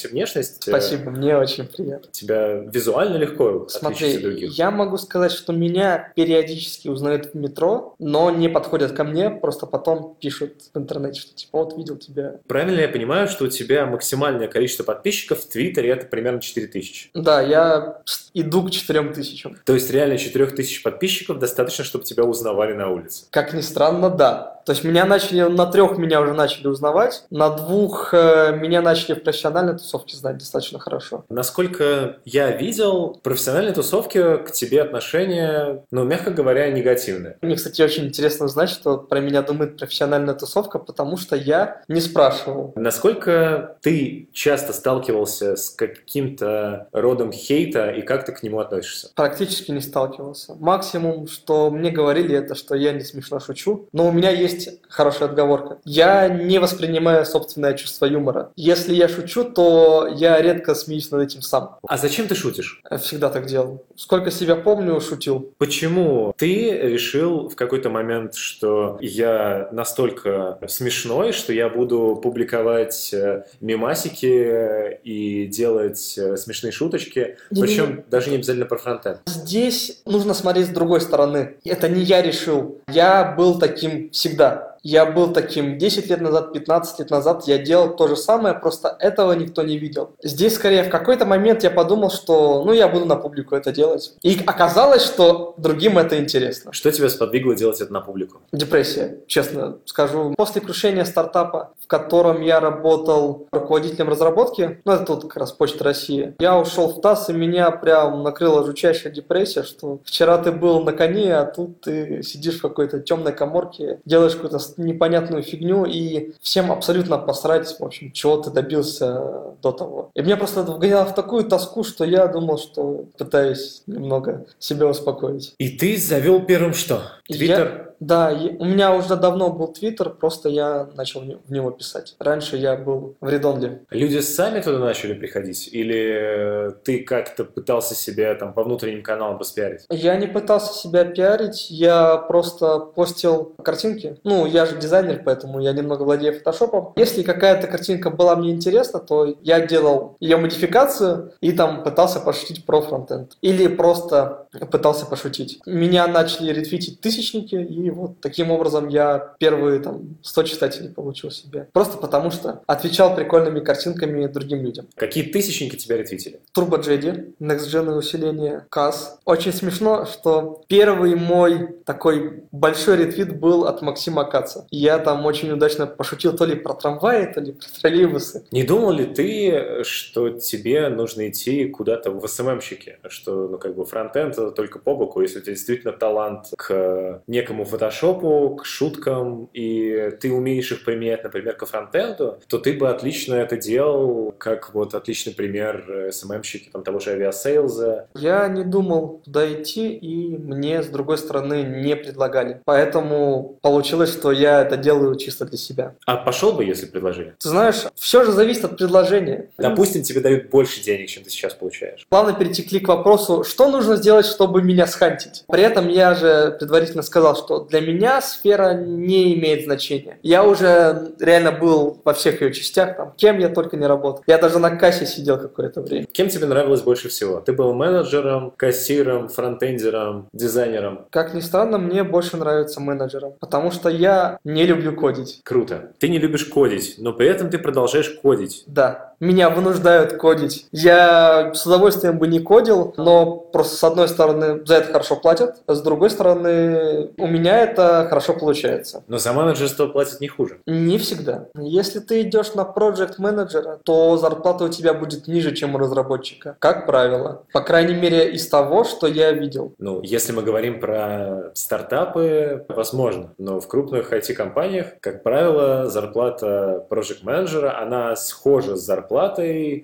S1: запоминающаяся внешность.
S2: Спасибо. Мне очень приятно.
S1: Тебя визуально легко
S2: Смотри,
S1: от других?
S2: я могу сказать, что меня периодически узнают в метро, но не подходят ко мне, просто потом пишут в интернете, что типа вот видел тебя.
S1: Правильно я понимаю, что у тебя максимальное количество подписчиков в Твиттере это примерно 4000?
S2: Да, я иду к 4 тысячам.
S1: То есть реально 4000 подписчиков достаточно, чтобы тебя узнавали на улице?
S2: Как ни странно, да. То есть меня начали, на трех меня уже начали узнавать, на двух э, меня начали в профессиональной тусовке знать достаточно хорошо.
S1: Насколько я видел, в профессиональной тусовке к тебе отношения, ну, мягко говоря, негативные.
S2: Мне, кстати, очень интересно знать, что про меня думает профессиональная тусовка, потому что я не спрашивал.
S1: Насколько ты часто сталкивался с каким-то родом хейта и как ты к нему относишься?
S2: Практически не сталкивался. Максимум, что мне говорили, это что я не смешно шучу. Но у меня есть хорошая отговорка. Я не воспринимаю собственное чувство юмора. Если я шучу, то я редко смеюсь над этим сам.
S1: А зачем ты шутишь?
S2: Я всегда так делал. Сколько себя помню, шутил.
S1: Почему ты решил в какой-то момент, что я настолько смешной, что я буду публиковать э, мемасики и делать э, смешные шуточки,
S2: Не-не-не.
S1: причем даже не обязательно про фронтенд?
S2: Здесь нужно смотреть с другой стороны. Это не я решил. Я был таким всегда. Я был таким 10 лет назад, 15 лет назад. Я делал то же самое, просто этого никто не видел. Здесь, скорее, в какой-то момент я подумал, что ну я буду на публику это делать. И оказалось, что другим это интересно.
S1: Что тебя сподвигло делать это на публику?
S2: Депрессия, честно скажу. После крушения стартапа, в котором я работал руководителем разработки, ну это тут как раз Почта России, я ушел в ТАСС, и меня прям накрыла жутчайшая депрессия, что вчера ты был на коне, а тут ты сидишь в какой-то темной коморке, делаешь какую-то непонятную фигню, и всем абсолютно посрать, в общем, чего ты добился до того. И меня просто это вгоняло в такую тоску, что я думал, что пытаюсь немного себя успокоить.
S1: И ты завел первым что? Твиттер?
S2: Я- да, у меня уже давно был Твиттер, просто я начал в него писать. Раньше я был в Редонле.
S1: Люди сами туда начали приходить? Или э, ты как-то пытался себя там по внутренним каналам распиарить?
S2: Я не пытался себя пиарить, я просто постил картинки. Ну, я же дизайнер, поэтому я немного владею фотошопом. Если какая-то картинка была мне интересна, то я делал ее модификацию и там пытался пошутить про фронтенд. Или просто пытался пошутить. Меня начали ретвитить тысячники, и вот таким образом я первые там 100 читателей получил себе. Просто потому что отвечал прикольными картинками другим людям.
S1: Какие тысячники тебя ретвитили?
S2: Turbo JD, Next Gen усиление, CAS. Очень смешно, что первый мой такой большой ретвит был от Максима Каца. Я там очень удачно пошутил то ли про трамваи, то ли про троллейбусы.
S1: Не думал ли ты, что тебе нужно идти куда-то в СММщике? Что, ну, как бы, фронтенд только по боку, если у тебя действительно талант к некому фотошопу, к шуткам, и ты умеешь их применять, например, к фронтенду, то ты бы отлично это делал, как вот отличный пример э, СММщики, там, того же авиасейлза.
S2: Я не думал туда идти, и мне, с другой стороны, не предлагали. Поэтому получилось, что я это делаю чисто для себя.
S1: А пошел бы, если предложили?
S2: Ты знаешь, все же зависит от предложения.
S1: Допустим, тебе дают больше денег, чем ты сейчас получаешь.
S2: Плавно перетекли к вопросу, что нужно сделать, чтобы меня схантить. При этом я же предварительно сказал, что для меня сфера не имеет значения. Я уже реально был во всех ее частях, там, кем я только не работал. Я даже на кассе сидел какое-то время.
S1: Кем тебе нравилось больше всего? Ты был менеджером, кассиром, фронтендером, дизайнером?
S2: Как ни странно, мне больше нравится менеджером, потому что я не люблю кодить.
S1: Круто. Ты не любишь кодить, но при этом ты продолжаешь кодить.
S2: Да, меня вынуждают кодить. Я с удовольствием бы не кодил, но просто с одной стороны за это хорошо платят, а с другой стороны у меня это хорошо получается.
S1: Но за менеджерство платят не хуже.
S2: Не всегда. Если ты идешь на проект менеджера, то зарплата у тебя будет ниже, чем у разработчика. Как правило. По крайней мере, из того, что я видел.
S1: Ну, если мы говорим про стартапы, возможно. Но в крупных IT-компаниях, как правило, зарплата проект менеджера она схожа с зарплатой.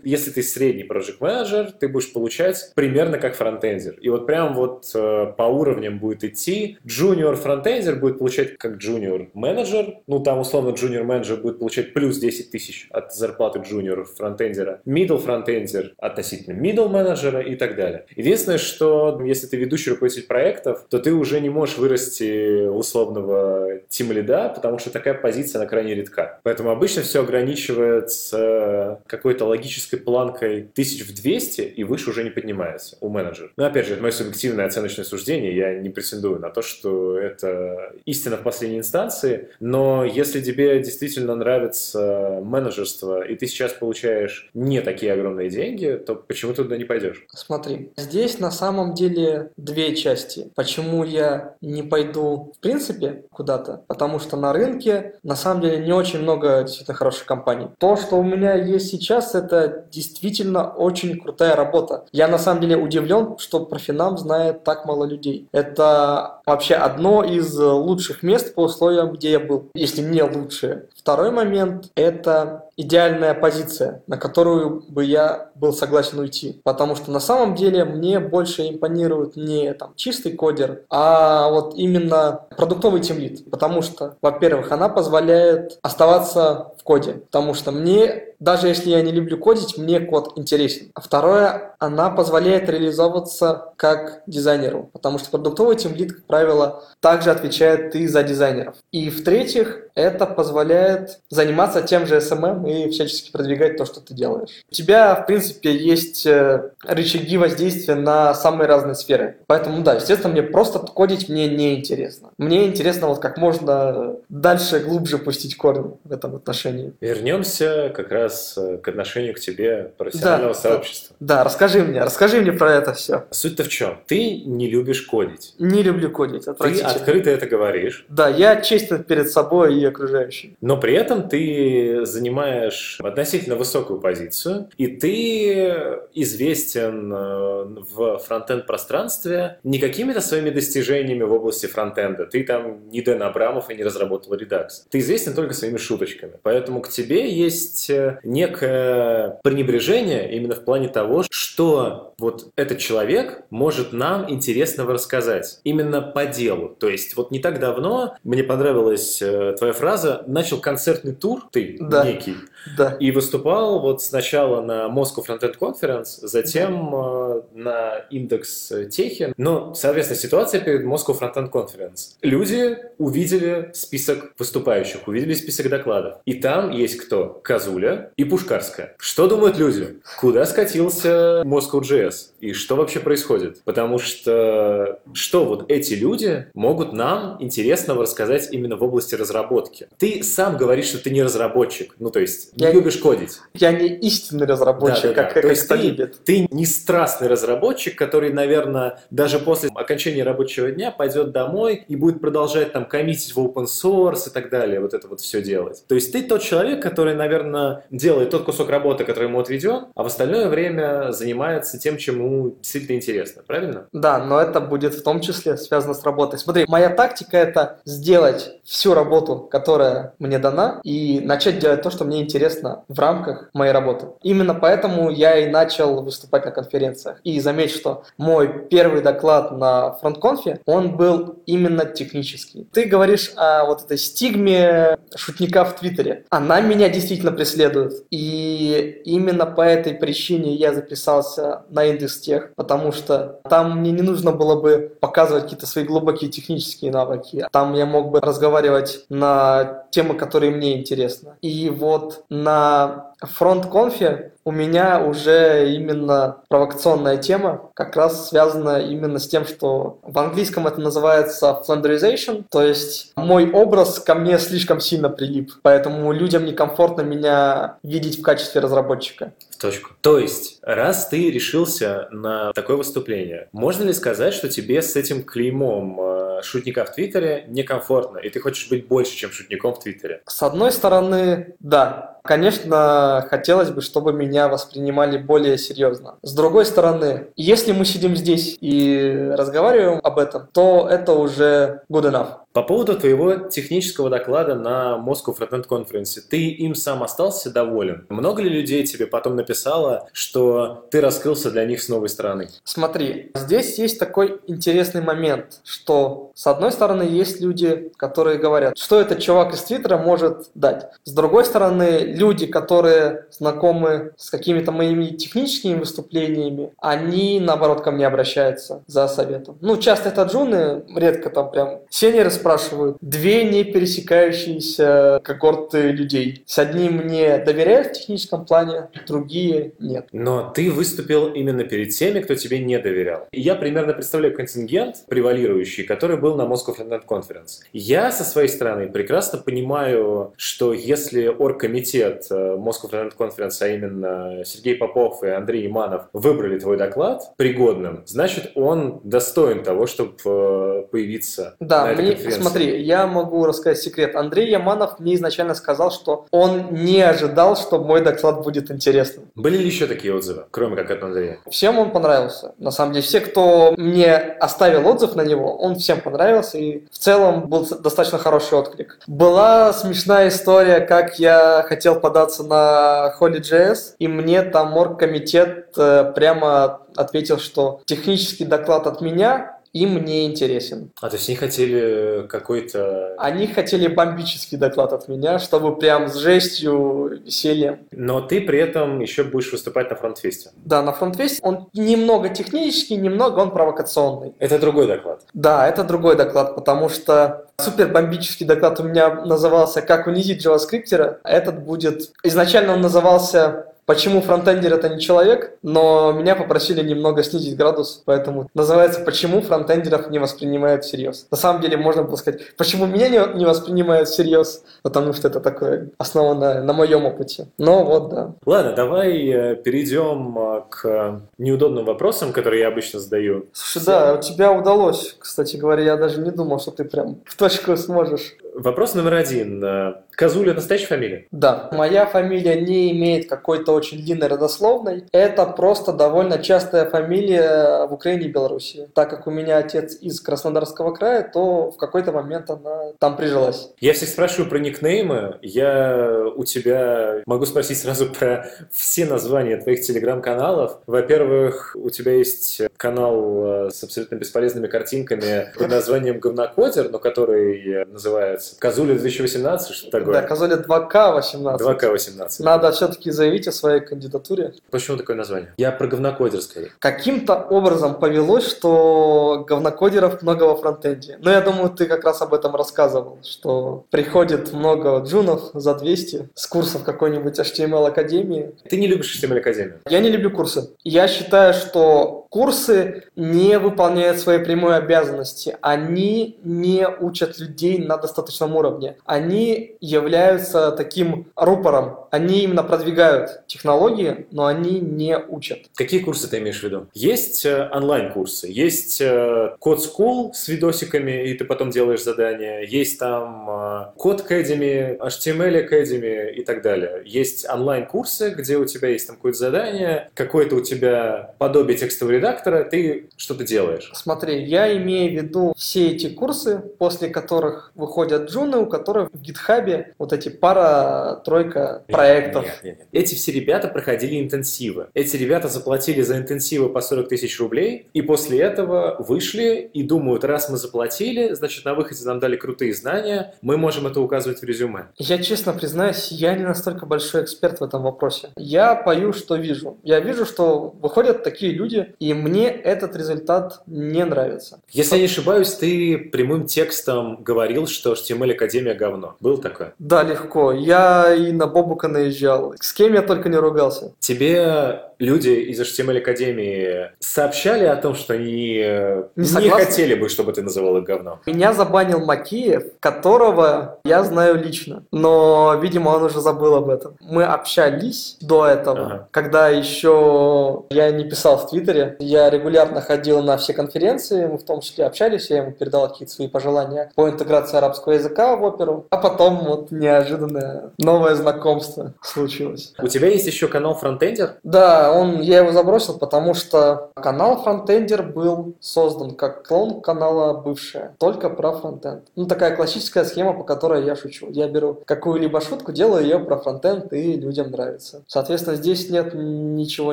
S1: Если ты средний проект менеджер ты будешь получать примерно как фронтендер. И вот прям вот э, по уровням будет идти. Junior фронтендер будет получать как junior менеджер. Ну, там, условно, junior менеджер будет получать плюс 10 тысяч от зарплаты junior фронтендера. Middle фронтендер относительно middle менеджера и так далее. Единственное, что если ты ведущий руководитель проектов, то ты уже не можешь вырасти условно до тимлида, потому что такая позиция, она крайне редка. Поэтому обычно все ограничивается, как какой-то логической планкой тысяч в 200 и выше уже не поднимается у менеджера. Но опять же, это мое субъективное оценочное суждение, я не претендую на то, что это истина в последней инстанции, но если тебе действительно нравится менеджерство, и ты сейчас получаешь не такие огромные деньги, то почему ты туда не пойдешь?
S2: Смотри, здесь на самом деле две части. Почему я не пойду в принципе куда-то? Потому что на рынке на самом деле не очень много действительно хороших компаний. То, что у меня есть сейчас, это действительно очень крутая работа. Я на самом деле удивлен, что про Финам знает так мало людей. Это вообще одно из лучших мест по условиям, где я был, если не лучшее. Второй момент – это идеальная позиция, на которую бы я был согласен уйти. Потому что на самом деле мне больше импонирует не там, чистый кодер, а вот именно продуктовый тимлит. Потому что, во-первых, она позволяет оставаться в коде. Потому что мне даже если я не люблю кодить, мне код интересен. А второе, она позволяет реализовываться как дизайнеру, потому что продуктовый тимлит, как правило, также отвечает и за дизайнеров. И в-третьих, это позволяет заниматься тем же SMM и всячески продвигать то, что ты делаешь. У тебя, в принципе, есть э, рычаги воздействия на самые разные сферы. Поэтому, да, естественно, мне просто кодить мне не интересно. Мне интересно вот как можно дальше, глубже пустить корни в этом отношении.
S1: Вернемся как раз э, к отношению к тебе профессионального да, сообщества.
S2: Да, расскажи мне, расскажи мне про это все.
S1: Суть-то в чем? Ты не любишь кодить.
S2: Не люблю кодить,
S1: Ты открыто это говоришь.
S2: Да, я честен перед собой и окружающими.
S1: Но при этом ты занимаешь относительно высокую позицию, и ты известен э, в фронтенд пространстве не какими-то своими достижениями в области фронтенда. Ты там не Дэн Абрамов и не разработал Redux. Ты известен только своими шуточками. Поэтому к тебе есть э, некое пренебрежение именно в плане того, что вот этот человек может нам интересного рассказать. Именно по делу. То есть вот не так давно мне понравилась э, твоя фраза «начал концертный тур, ты да. некий». Да. И выступал вот сначала на Moscow Frontend Conference, затем да. на индекс Техи. Но, соответственно, ситуация перед Moscow Frontend Conference. Люди увидели список выступающих, увидели список докладов. И там есть кто? Казуля и Пушкарская. Что думают люди? Куда скатился Moscow.js? И что вообще происходит? Потому что что вот эти люди могут нам интересного рассказать именно в области разработки? Ты сам говоришь, что ты не разработчик. Ну, то есть я, любишь кодить.
S2: Я не истинный разработчик, да, да, как, да. как То есть
S1: ты, любит. ты не страстный разработчик, который, наверное, даже после окончания рабочего дня пойдет домой и будет продолжать там коммитить в open source и так далее, вот это вот все делать. То есть ты тот человек, который, наверное, делает тот кусок работы, который ему отведен, а в остальное время занимается тем, чем ему действительно интересно, правильно?
S2: Да, но это будет в том числе связано с работой. Смотри, моя тактика это сделать всю работу, которая мне дана, и начать делать то, что мне интересно интересно в рамках моей работы. Именно поэтому я и начал выступать на конференциях. И заметь, что мой первый доклад на фронтконфе, он был именно технический. Ты говоришь о вот этой стигме шутника в Твиттере. Она меня действительно преследует. И именно по этой причине я записался на индекс тех, потому что там мне не нужно было бы показывать какие-то свои глубокие технические навыки. Там я мог бы разговаривать на темы, которые мне интересны. И вот на фронт-конфе у меня уже именно провокационная тема, как раз связана именно с тем, что в английском это называется flanderization, то есть мой образ ко мне слишком сильно прилип, поэтому людям некомфортно меня видеть в качестве разработчика.
S1: В точку. То есть, раз ты решился на такое выступление, можно ли сказать, что тебе с этим клеймом э, шутника в Твиттере некомфортно, и ты хочешь быть больше, чем шутником в Твиттере?
S2: С одной стороны, да. Конечно, хотелось бы, чтобы меня воспринимали более серьезно. С другой стороны, если мы сидим здесь и разговариваем об этом, то это уже good enough.
S1: По поводу твоего технического доклада на Moscow Frontend Conference, ты им сам остался доволен? Много ли людей тебе потом написало, что ты раскрылся для них с новой стороны?
S2: Смотри, здесь есть такой интересный момент, что с одной стороны есть люди, которые говорят, что этот чувак из Твиттера может дать. С другой стороны, люди, которые знакомы с какими-то моими техническими выступлениями, они, наоборот, ко мне обращаются за советом. Ну, часто это джуны, редко там прям сеньоры спрашивают. Две не пересекающиеся когорты людей. С одним мне доверяют в техническом плане, другие нет.
S1: Но ты выступил именно перед теми, кто тебе не доверял. Я примерно представляю контингент превалирующий, который был на Moscow Frontend Conference. Я со своей стороны прекрасно понимаю, что если оргкомитет э, Moscow Frontend Conference, а именно Сергей Попов и Андрей Иманов, выбрали твой доклад пригодным, значит, он достоин того, чтобы э, появиться
S2: Да,
S1: на этой
S2: мне,
S1: конференции.
S2: смотри, я могу рассказать секрет. Андрей Яманов мне изначально сказал, что он не ожидал, что мой доклад будет интересным.
S1: Были ли еще такие отзывы, кроме как от Андрея?
S2: Всем он понравился. На самом деле, все, кто мне оставил отзыв на него, он всем понравился, и в целом был достаточно хороший отклик. Была смешная история, как я хотел податься на Holy.js, и мне там оргкомитет э, прямо ответил, что технический доклад от меня им не интересен.
S1: А, то есть они хотели какой-то...
S2: Они хотели бомбический доклад от меня, чтобы прям с жестью, весельем.
S1: Но ты при этом еще будешь выступать на фронтфесте.
S2: Да, на фронтфесте он немного технический, немного он провокационный.
S1: Это другой доклад.
S2: Да, это другой доклад, потому что супер бомбический доклад у меня назывался «Как унизить джаваскриптера». Этот будет... Изначально он назывался Почему фронтендер это не человек, но меня попросили немного снизить градус, поэтому называется «Почему фронтендеров не воспринимают всерьез». На самом деле можно было сказать «Почему меня не, не воспринимают всерьез», потому что это такое основано на моем опыте. Но вот, да.
S1: Ладно, давай э, перейдем э, к неудобным вопросам, которые я обычно задаю.
S2: Слушай, да, у тебя удалось, кстати говоря, я даже не думал, что ты прям в точку сможешь.
S1: Вопрос номер один. Э, Казуля настоящая фамилия?
S2: Да, моя фамилия не имеет какой-то очень длинной родословной. Это просто довольно частая фамилия в Украине и Беларуси. Так как у меня отец из Краснодарского края, то в какой-то момент она там прижилась.
S1: Я всех спрашиваю про никнеймы. Я у тебя могу спросить сразу про все названия твоих телеграм-каналов. Во-первых, у тебя есть канал э, с абсолютно бесполезными картинками под названием «Говнокодер», но который называется «Казуля 2018», что такое?
S2: Да, Казоля 2К18.
S1: 2К18.
S2: Надо все-таки заявить о своей кандидатуре.
S1: Почему такое название? Я про говнокодер скорее.
S2: Каким-то образом повелось, что говнокодеров много во фронтенде. Но я думаю, ты как раз об этом рассказывал, что приходит много джунов за 200 с курсов какой-нибудь HTML Академии.
S1: Ты не любишь HTML Академию?
S2: Я не люблю курсы. Я считаю, что курсы не выполняют свои прямой обязанности. Они не учат людей на достаточном уровне. Они являются таким рупором. Они именно продвигают технологии, но они не учат.
S1: Какие курсы ты имеешь в виду? Есть э, онлайн-курсы, есть э, Code School с видосиками, и ты потом делаешь задания, есть там э, Code Academy, HTML Academy и так далее. Есть онлайн-курсы, где у тебя есть там какое-то задание, какое-то у тебя подобие текстового редактора, ты что-то делаешь.
S2: Смотри, я имею в виду все эти курсы, после которых выходят джуны, у которых в гитхабе вот эти пара-тройка проектов.
S1: Нет, нет, нет. Эти все ребята проходили интенсивы. Эти ребята заплатили за интенсивы по 40 тысяч рублей, и после этого вышли и думают, раз мы заплатили, значит, на выходе нам дали крутые знания, мы можем это указывать в резюме.
S2: Я честно признаюсь, я не настолько большой эксперт в этом вопросе. Я пою, что вижу. Я вижу, что выходят такие люди, и мне этот результат не нравится.
S1: Если я не ошибаюсь, ты прямым текстом говорил, что HTML Академия говно. Был такое?
S2: Да, легко. Я и на Бобука наезжал. С кем я только не ругался.
S1: Тебе люди из HTML Академии сообщали о том, что они э,
S2: Не
S1: не, хотели бы, чтобы ты называл их говном?
S2: Меня забанил Макеев, которого я знаю лично, но, видимо, он уже забыл об этом. Мы общались до этого,
S1: Ага.
S2: когда еще я не писал в Твиттере. Я регулярно ходил на все конференции, мы в том числе общались, я ему передал какие-то свои пожелания по интеграции арабского языка в оперу. А потом вот неожиданное новое знакомство случилось.
S1: У тебя есть еще канал Фронтендер?
S2: Да, Да, он, я его забросил, потому что канал Frontender был создан как клон канала бывшая, только про фронтенд. Ну, такая классическая схема, по которой я шучу. Я беру какую-либо шутку, делаю ее про фронтенд, и людям нравится. Соответственно, здесь нет ничего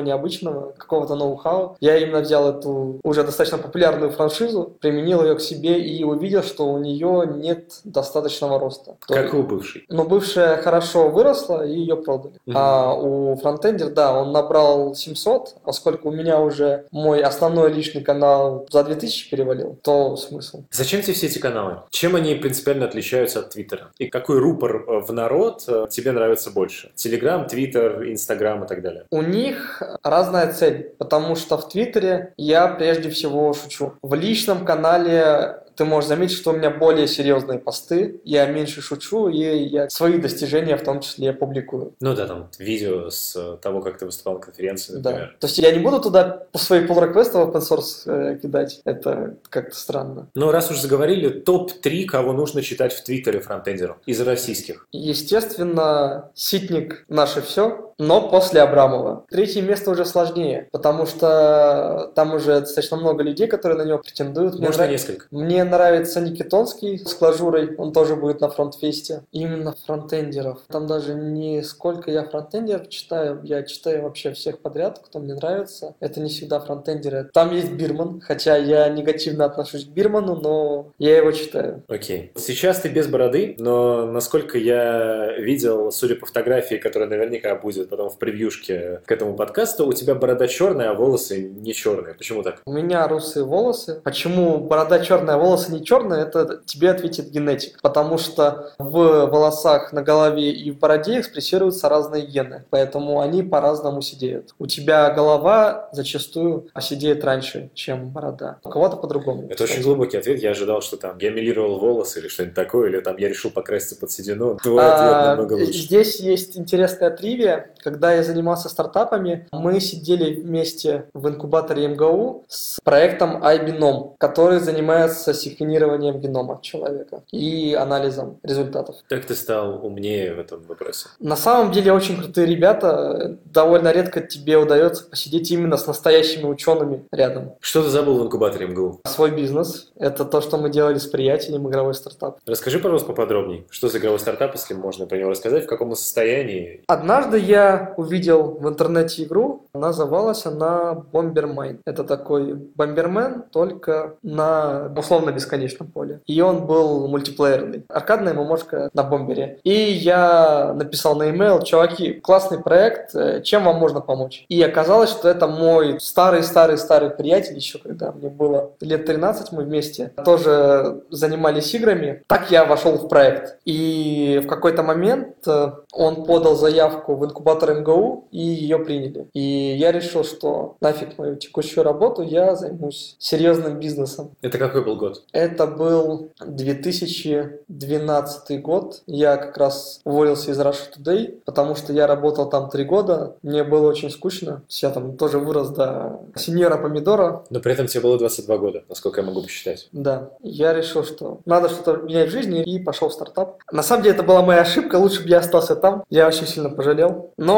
S2: необычного, какого-то ноу-хау. Я именно взял эту уже достаточно популярную франшизу, применил ее к себе и увидел, что у нее нет достаточного роста.
S1: Как и у бывшей.
S2: Но бывшая хорошо выросла, и ее продали. Mm-hmm. А у фронтендер, да, он набрал 700, поскольку у меня уже мой основной личный канал за 2000 перевалил, то смысл.
S1: Зачем тебе все эти каналы? Чем они принципиально отличаются от Твиттера? И какой рупор в народ э, тебе нравится больше? Телеграм, Твиттер, Инстаграм и так далее?
S2: У них разная цель, потому что в Твиттере я прежде всего шучу. В личном канале ты можешь заметить, что у меня более серьезные посты, я меньше шучу, и я свои достижения в том числе публикую.
S1: Ну да, там видео с того, как ты выступал на конференции, например.
S2: Да. То есть я не буду туда свои pull реквесты в open source э, кидать, это как-то странно.
S1: Ну, раз уж заговорили, топ-3, кого нужно читать в Твиттере фронтендеру из российских.
S2: Естественно, Ситник «Наше все», но после Абрамова. Третье место уже сложнее, потому что там уже достаточно много людей, которые на него претендуют.
S1: Можно Мне несколько.
S2: Мне нравится Никита Тонский с Clojure -ой, он тоже будет на фронтфесте. Именно фронтендеров. Там даже не сколько я фронтендеров читаю, я читаю вообще всех подряд, кто мне нравится. Это не всегда фронтендеры. Там есть Бирман, хотя я негативно отношусь к Бирману, но я его читаю.
S1: Окей. Okay. Сейчас ты без бороды, но насколько я видел, судя по фотографии, которая наверняка будет потом в превьюшке к этому подкасту, у тебя борода черная, а волосы не черные. Почему так?
S2: У меня русые волосы. Почему борода черная, а волосы не черные, это тебе ответит генетик, потому что в волосах на голове и в бороде экспрессируются разные гены, поэтому они по-разному сидеют. У тебя голова зачастую сидеет раньше, чем борода. У кого-то по-другому.
S1: Это кстати. очень глубокий ответ. Я ожидал, что там я милировал волосы или что-нибудь такое, или там я решил покраситься под седину. Твой а, ответ намного лучше.
S2: Здесь есть интересная тривия. Когда я занимался стартапами, мы сидели вместе в инкубаторе МГУ с проектом iBinom, который занимается секвенированием генома человека и анализом результатов.
S1: Как ты стал умнее в этом вопросе?
S2: На самом деле очень крутые ребята. Довольно редко тебе удается посидеть именно с настоящими учеными рядом.
S1: Что ты забыл в инкубаторе МГУ?
S2: Свой бизнес. Это то, что мы делали с приятелем, игровой стартап.
S1: Расскажи, пожалуйста, поподробнее. Что за игровой стартап, если можно про него рассказать, в каком состоянии?
S2: Однажды я увидел в интернете игру. Называлась она Bombermine. Это такой бомбермен, только на условно бесконечном поле. И он был мультиплеерный. Аркадная ММОшка на бомбере. И я написал на e-mail, чуваки, классный проект, э, чем вам можно помочь? И оказалось, что это мой старый-старый-старый приятель, еще когда мне было лет 13, мы вместе тоже занимались играми. Так я вошел в проект. И в какой-то момент э, он подал заявку в инкубатор МГУ, и ее приняли. И я решил, что нафиг мою текущую работу, я займусь серьезным бизнесом.
S1: Это какой был год?
S2: Это был 2012 год. Я как раз уволился из Russia Today, потому что я работал там три года. Мне было очень скучно. Я там тоже вырос до сеньора помидора.
S1: Но при этом тебе было 22 года, насколько я могу посчитать.
S2: Да. Я решил, что надо что-то менять в жизни и пошел в стартап. На самом деле это была моя ошибка. Лучше бы я остался там. Я очень сильно пожалел. Но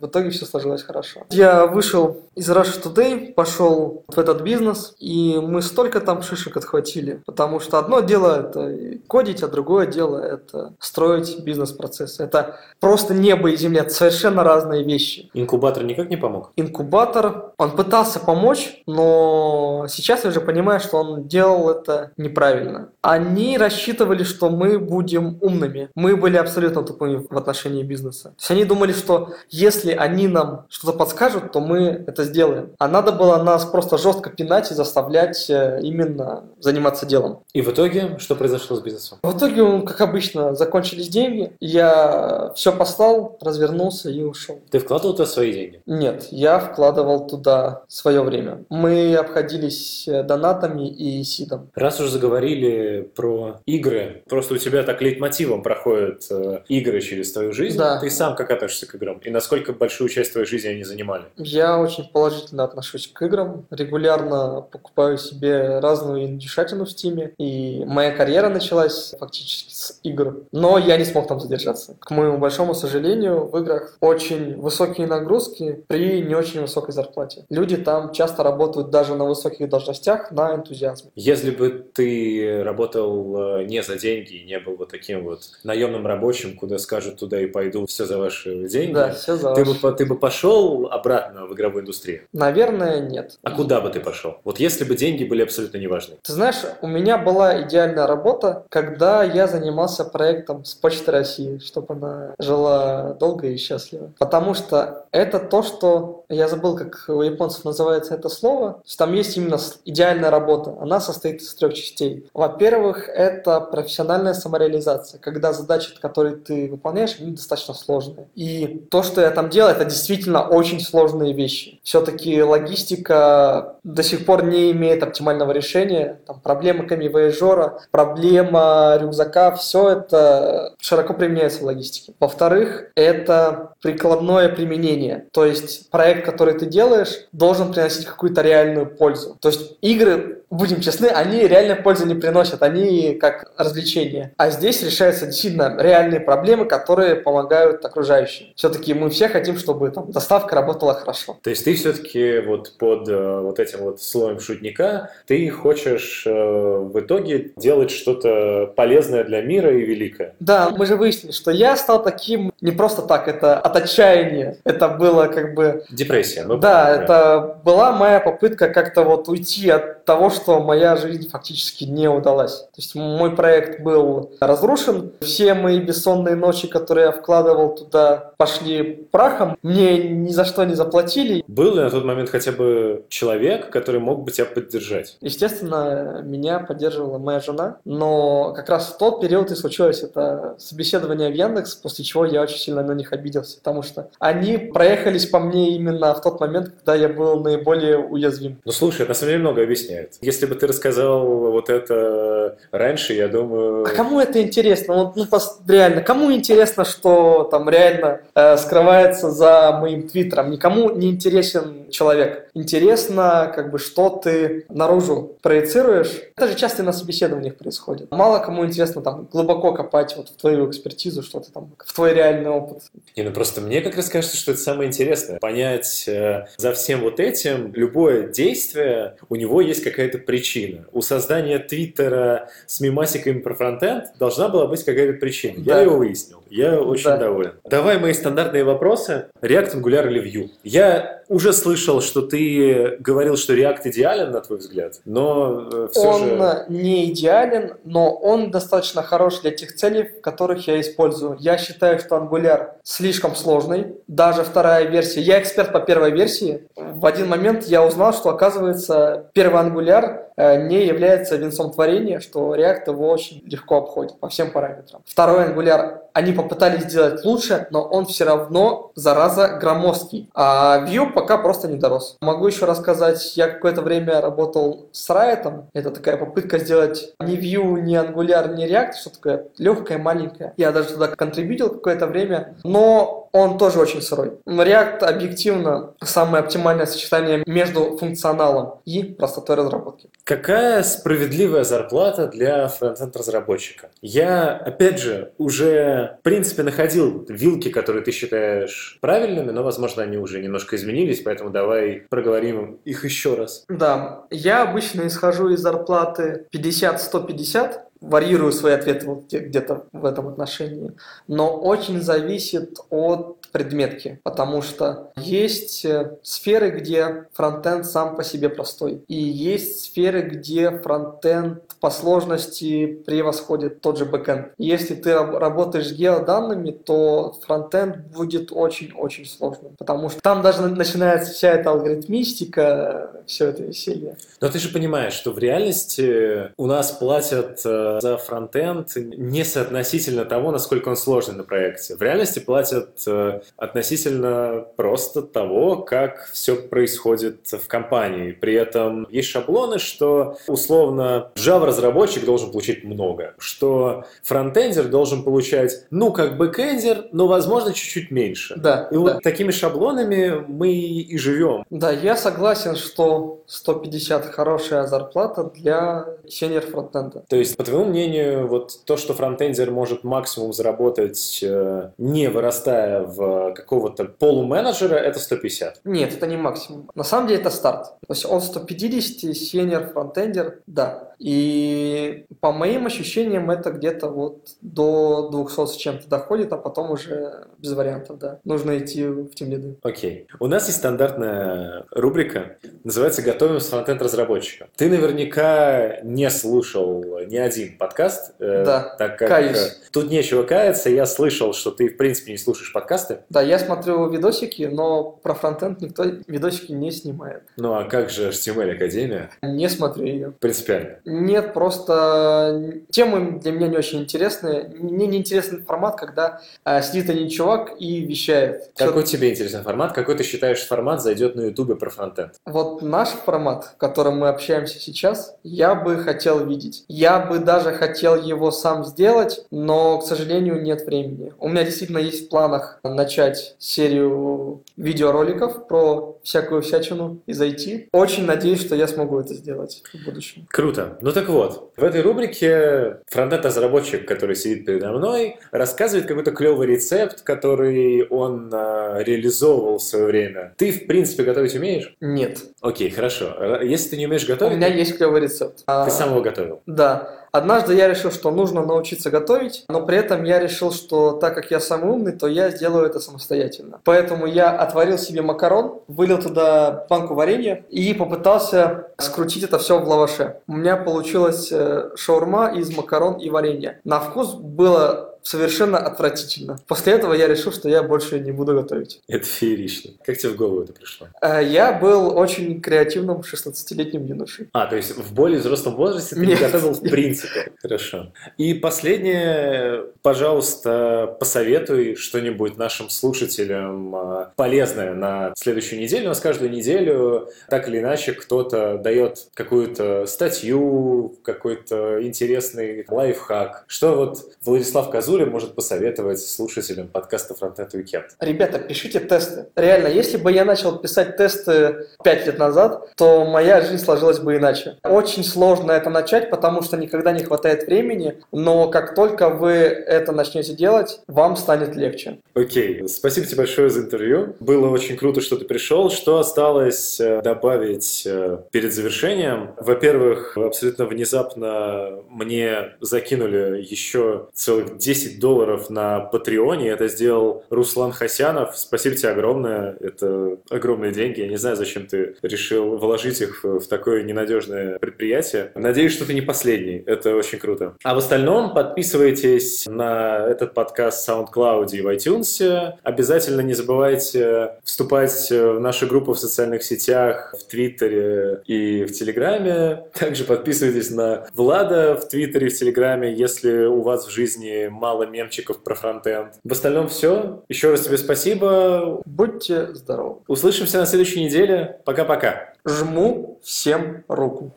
S2: в итоге все сложилось хорошо. Я вышел из Russia Today, пошел в этот бизнес, и мы столько там шишек отхватили. Потому что одно дело это кодить, а другое дело это строить бизнес-процесс. Это просто небо и земля, это совершенно разные вещи.
S1: Инкубатор никак не помог?
S2: Инкубатор, он пытался помочь, но сейчас я уже понимаю, что он делал это неправильно. Они рассчитывали, что мы будем умными. Мы были абсолютно тупыми в отношении бизнеса. То есть они думали, что если они нам что-то подскажут, то мы это сделаем. А надо было нас просто жестко пинать и заставлять э, именно заниматься делом.
S1: И в итоге, что произошло с бизнесом?
S2: В итоге, как обычно, закончились деньги. Я все послал, развернулся и ушел.
S1: Ты вкладывал туда свои деньги?
S2: Нет, я вкладывал туда свое время. Мы обходились э, донатами и сидом.
S1: Раз уж заговорили про игры, просто у тебя так лейтмотивом проходят э, игры через твою жизнь. Да. Ты сам как относишься к к играм? И насколько большую часть твоей жизни они занимали?
S2: Я очень положительно отношусь к играм. Регулярно покупаю себе разную индюшатину в Стиме. И моя карьера началась фактически с игр. Но я не смог там задержаться. К моему большому сожалению, в играх очень высокие нагрузки при не очень высокой зарплате. Люди там часто работают даже на высоких должностях на энтузиазме.
S1: Если бы ты работал э, не за деньги, не был бы таким вот наемным рабочим, куда скажут туда и пойду, все за ваши деньги,
S2: Да, все за
S1: ты, бы, ты бы пошел обратно в игровую индустрию?
S2: Наверное, нет.
S1: А куда бы ты пошел? Вот если бы деньги были абсолютно неважны.
S2: Ты знаешь, у меня была идеальная работа, когда я занимался проектом с Почты России, чтобы она жила долго и счастливо. Потому что это то, что я забыл, как у японцев называется это слово. Там есть именно идеальная работа. Она состоит из трех частей. Во-первых, это профессиональная самореализация, когда задачи, которые ты выполняешь, они достаточно сложные. И то, что я там делаю, это действительно очень сложные вещи. Все-таки логистика до сих пор не имеет оптимального решения. Там проблема камевояжера, проблема рюкзака, все это широко применяется в логистике. Во-вторых, это прикладное применение. То есть проект, который ты делаешь, должен приносить какую-то реальную пользу. То есть игры, будем честны, они реально пользы не приносят, они как развлечение. А здесь решаются действительно реальные проблемы, которые помогают окружающим. Все-таки мы все хотим, чтобы там, доставка работала хорошо.
S1: То есть ты все-таки вот под э, вот этим вот слоем шутника, ты хочешь э, в итоге делать что-то полезное для мира и великое.
S2: Да, мы же выяснили, что я стал таким не просто так, это от отчаяния. Это было как бы
S1: Депрессия. ну,
S2: Да,
S1: правильно.
S2: это была моя попытка как-то вот уйти от того, что моя жизнь фактически не удалась. То есть мой проект был разрушен, все мои бессонные ночи, которые я вкладывал туда, пошли прахом, мне ни за что не заплатили.
S1: Был ли на тот момент хотя бы человек, который мог бы тебя поддержать?
S2: Естественно, меня поддерживала моя жена, но как раз в тот период и случилось это собеседование в Яндекс, после чего я очень сильно на них обиделся, потому что они проехались по мне именно в тот момент, когда я был наиболее уязвим.
S1: Ну, слушай, на самом деле много объясняет. Если бы ты рассказал вот это раньше, я думаю...
S2: А кому это интересно? Вот, ну, реально, кому интересно, что там реально э, скрывается за моим твиттером? Никому не интересен человек. Интересно, как бы, что ты наружу проецируешь. Это же часто на собеседованиях происходит. Мало кому интересно там глубоко копать вот в твою экспертизу, что-то там, в твой реальный опыт.
S1: Не, ну просто мне как раз кажется, что это самое интересное. Понять э, за всем вот этим, любое действие, у него есть какая-то причина. У создания Твиттера с мемасиками про фронтенд должна была быть какая-то причина.
S2: Да.
S1: Я его выяснил. Я очень
S2: Да.
S1: доволен. Давай мои стандартные вопросы. React, Angular или Vue? Я уже слышал, что ты говорил, что React идеален, на твой взгляд, но все
S2: он
S1: же...
S2: э, не идеален, но он достаточно хорош для тех целей, в которых я использую. Я считаю, что Angular слишком сложный, даже вторая версия. Я эксперт по первой версии. В один момент я узнал, что, оказывается, первый Angular э, не является венцом творения, что React его очень легко обходит по всем параметрам. Второй Angular они попытались сделать лучше, но он все равно, зараза, громоздкий. А Vue пока просто не дорос. Могу еще рассказать, я какое-то время работал с Riot. Это такая попытка сделать ни Vue, ни Angular, ни React, что такое легкое, маленькое. Я даже туда контрибьютил какое-то время, но он тоже очень сырой. React объективно самое оптимальное сочетание между функционалом и простотой разработки.
S1: Какая справедливая зарплата для фронтенд-разработчика? Я, опять же, уже, в принципе, находил вилки, которые ты считаешь правильными, но, возможно, они уже немножко изменились, поэтому давай проговорим их еще раз.
S2: Да, я обычно исхожу из зарплаты 50-150, варьирую свои ответы где-то в этом отношении, но очень зависит от предметки, потому что есть э, сферы, где фронтенд сам по себе простой, и есть сферы, где фронтенд по сложности превосходит тот же бэкенд. Если ты раб- работаешь с геоданными, то фронтенд будет очень-очень сложным, потому что там даже на- начинается вся эта алгоритмистика, все это веселье.
S1: Но ты же понимаешь, что в реальности у нас платят э, за фронтенд не соотносительно того, насколько он сложный на проекте. В реальности платят э, относительно просто того, как все происходит в компании. При этом есть шаблоны, что условно Java-разработчик должен получить много, что фронтендер должен получать, ну, как бэкендер, но, возможно, чуть-чуть меньше.
S2: Да.
S1: И
S2: да.
S1: вот такими шаблонами мы и живем.
S2: Да, я согласен, что 150 хорошая зарплата для сеньор фронтенда.
S1: То есть, по твоему мнению, вот то, что фронтендер может максимум заработать, э, не вырастая в какого-то полуменеджера, это 150?
S2: Нет, это не максимум. На самом деле это старт. То есть он 150, сеньор фронтендер, да. И по моим ощущениям это где-то вот до 200 с чем-то доходит, а потом уже без вариантов, да. Нужно идти в тем лиды.
S1: Окей. У нас есть стандартная рубрика, называется «Готовим с фронтенд-разработчика». Ты наверняка не слушал ни один подкаст, э,
S2: Да,
S1: так как
S2: каюсь.
S1: э, тут нечего каяться. Я слышал, что ты, в принципе, не слушаешь подкасты.
S2: Да, я смотрю видосики, но про фронтенд никто видосики не снимает.
S1: Ну а как же HTML Академия?
S2: Не смотрю ее.
S1: Принципиально.
S2: Нет, просто темы для меня не очень интересные. Мне не интересный формат, когда э, сидит один чувак и вещает.
S1: Какой тебе интересный формат? Какой ты считаешь формат зайдет на Ютубе про фронтенд?
S2: Вот наш формат, в котором мы общаемся сейчас, я бы хотел видеть. Я бы даже хотел его сам сделать, но, к сожалению, нет времени. У меня действительно есть в планах начать серию видеороликов про всякую всячину и зайти. Очень надеюсь, что я смогу это сделать в будущем.
S1: Круто. Ну так вот, в этой рубрике фронтенд-разработчик, который сидит передо мной, рассказывает какой-то клевый рецепт, который он а, реализовывал в свое время. Ты, в принципе, готовить умеешь?
S2: Нет.
S1: Окей, хорошо. Если ты не умеешь
S2: У
S1: готовить,
S2: меня есть клевый рецепт. А,
S1: ты сам его готовил.
S2: Да. Однажды я решил, что нужно научиться готовить, но при этом я решил, что так как я самый умный, то я сделаю это самостоятельно. Поэтому я отварил себе макарон, вылил туда банку варенья и попытался скрутить это все в лаваше. У меня получилась э, шаурма из макарон и варенья. На вкус было совершенно отвратительно. После этого я решил, что я больше не буду готовить.
S1: Это феерично. Как тебе в голову это пришло?
S2: Э, Я был очень креативным 16-летним юношей.
S1: А, то есть в более взрослом возрасте ты не
S2: Нет.
S1: готовил в принципе. Хорошо. И последнее, пожалуйста, посоветуй что-нибудь нашим слушателям а, полезное на следующую неделю. У нас каждую неделю так или иначе кто-то дает какую-то статью, какой-то интересный лайфхак. Что вот Владислав Казуля может посоветовать слушателям подкаста Frontend Weekend?
S2: Ребята, пишите тесты. Реально, если бы я начал писать тесты 5 лет назад, то моя жизнь сложилась бы иначе. Очень сложно это начать, потому что никогда не хватает времени, но как только вы это начнете делать, вам станет легче.
S1: Окей, спасибо тебе большое за интервью. Было очень круто, что ты пришел. Что осталось э, добавить э, перед завершением? Во-первых, абсолютно внезапно мне закинули еще целых 10 долларов на Патреоне. Это сделал Руслан Хасянов. Спасибо тебе огромное. Это огромные деньги. Я не знаю, зачем ты решил вложить их в такое ненадежное предприятие. Надеюсь, что ты не последний. Это очень круто. А в остальном подписывайтесь на этот подкаст в SoundCloud и в iTunes. Обязательно не забывайте вступать в нашу группу в социальных сетях, в Твиттере и в Телеграме. Также подписывайтесь на Влада в Твиттере и в Телеграме, если у вас в жизни мало мемчиков про фронтенд. В остальном все. Еще раз тебе спасибо.
S2: Будьте здоровы.
S1: Услышимся на следующей неделе. Пока-пока.
S2: Жму всем руку.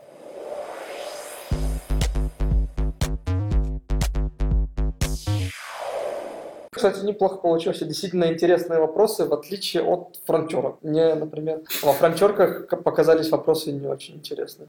S2: Кстати, неплохо получилось. Действительно интересные вопросы, в отличие от франчерок. Мне, например, во франчерках показались вопросы не очень интересные.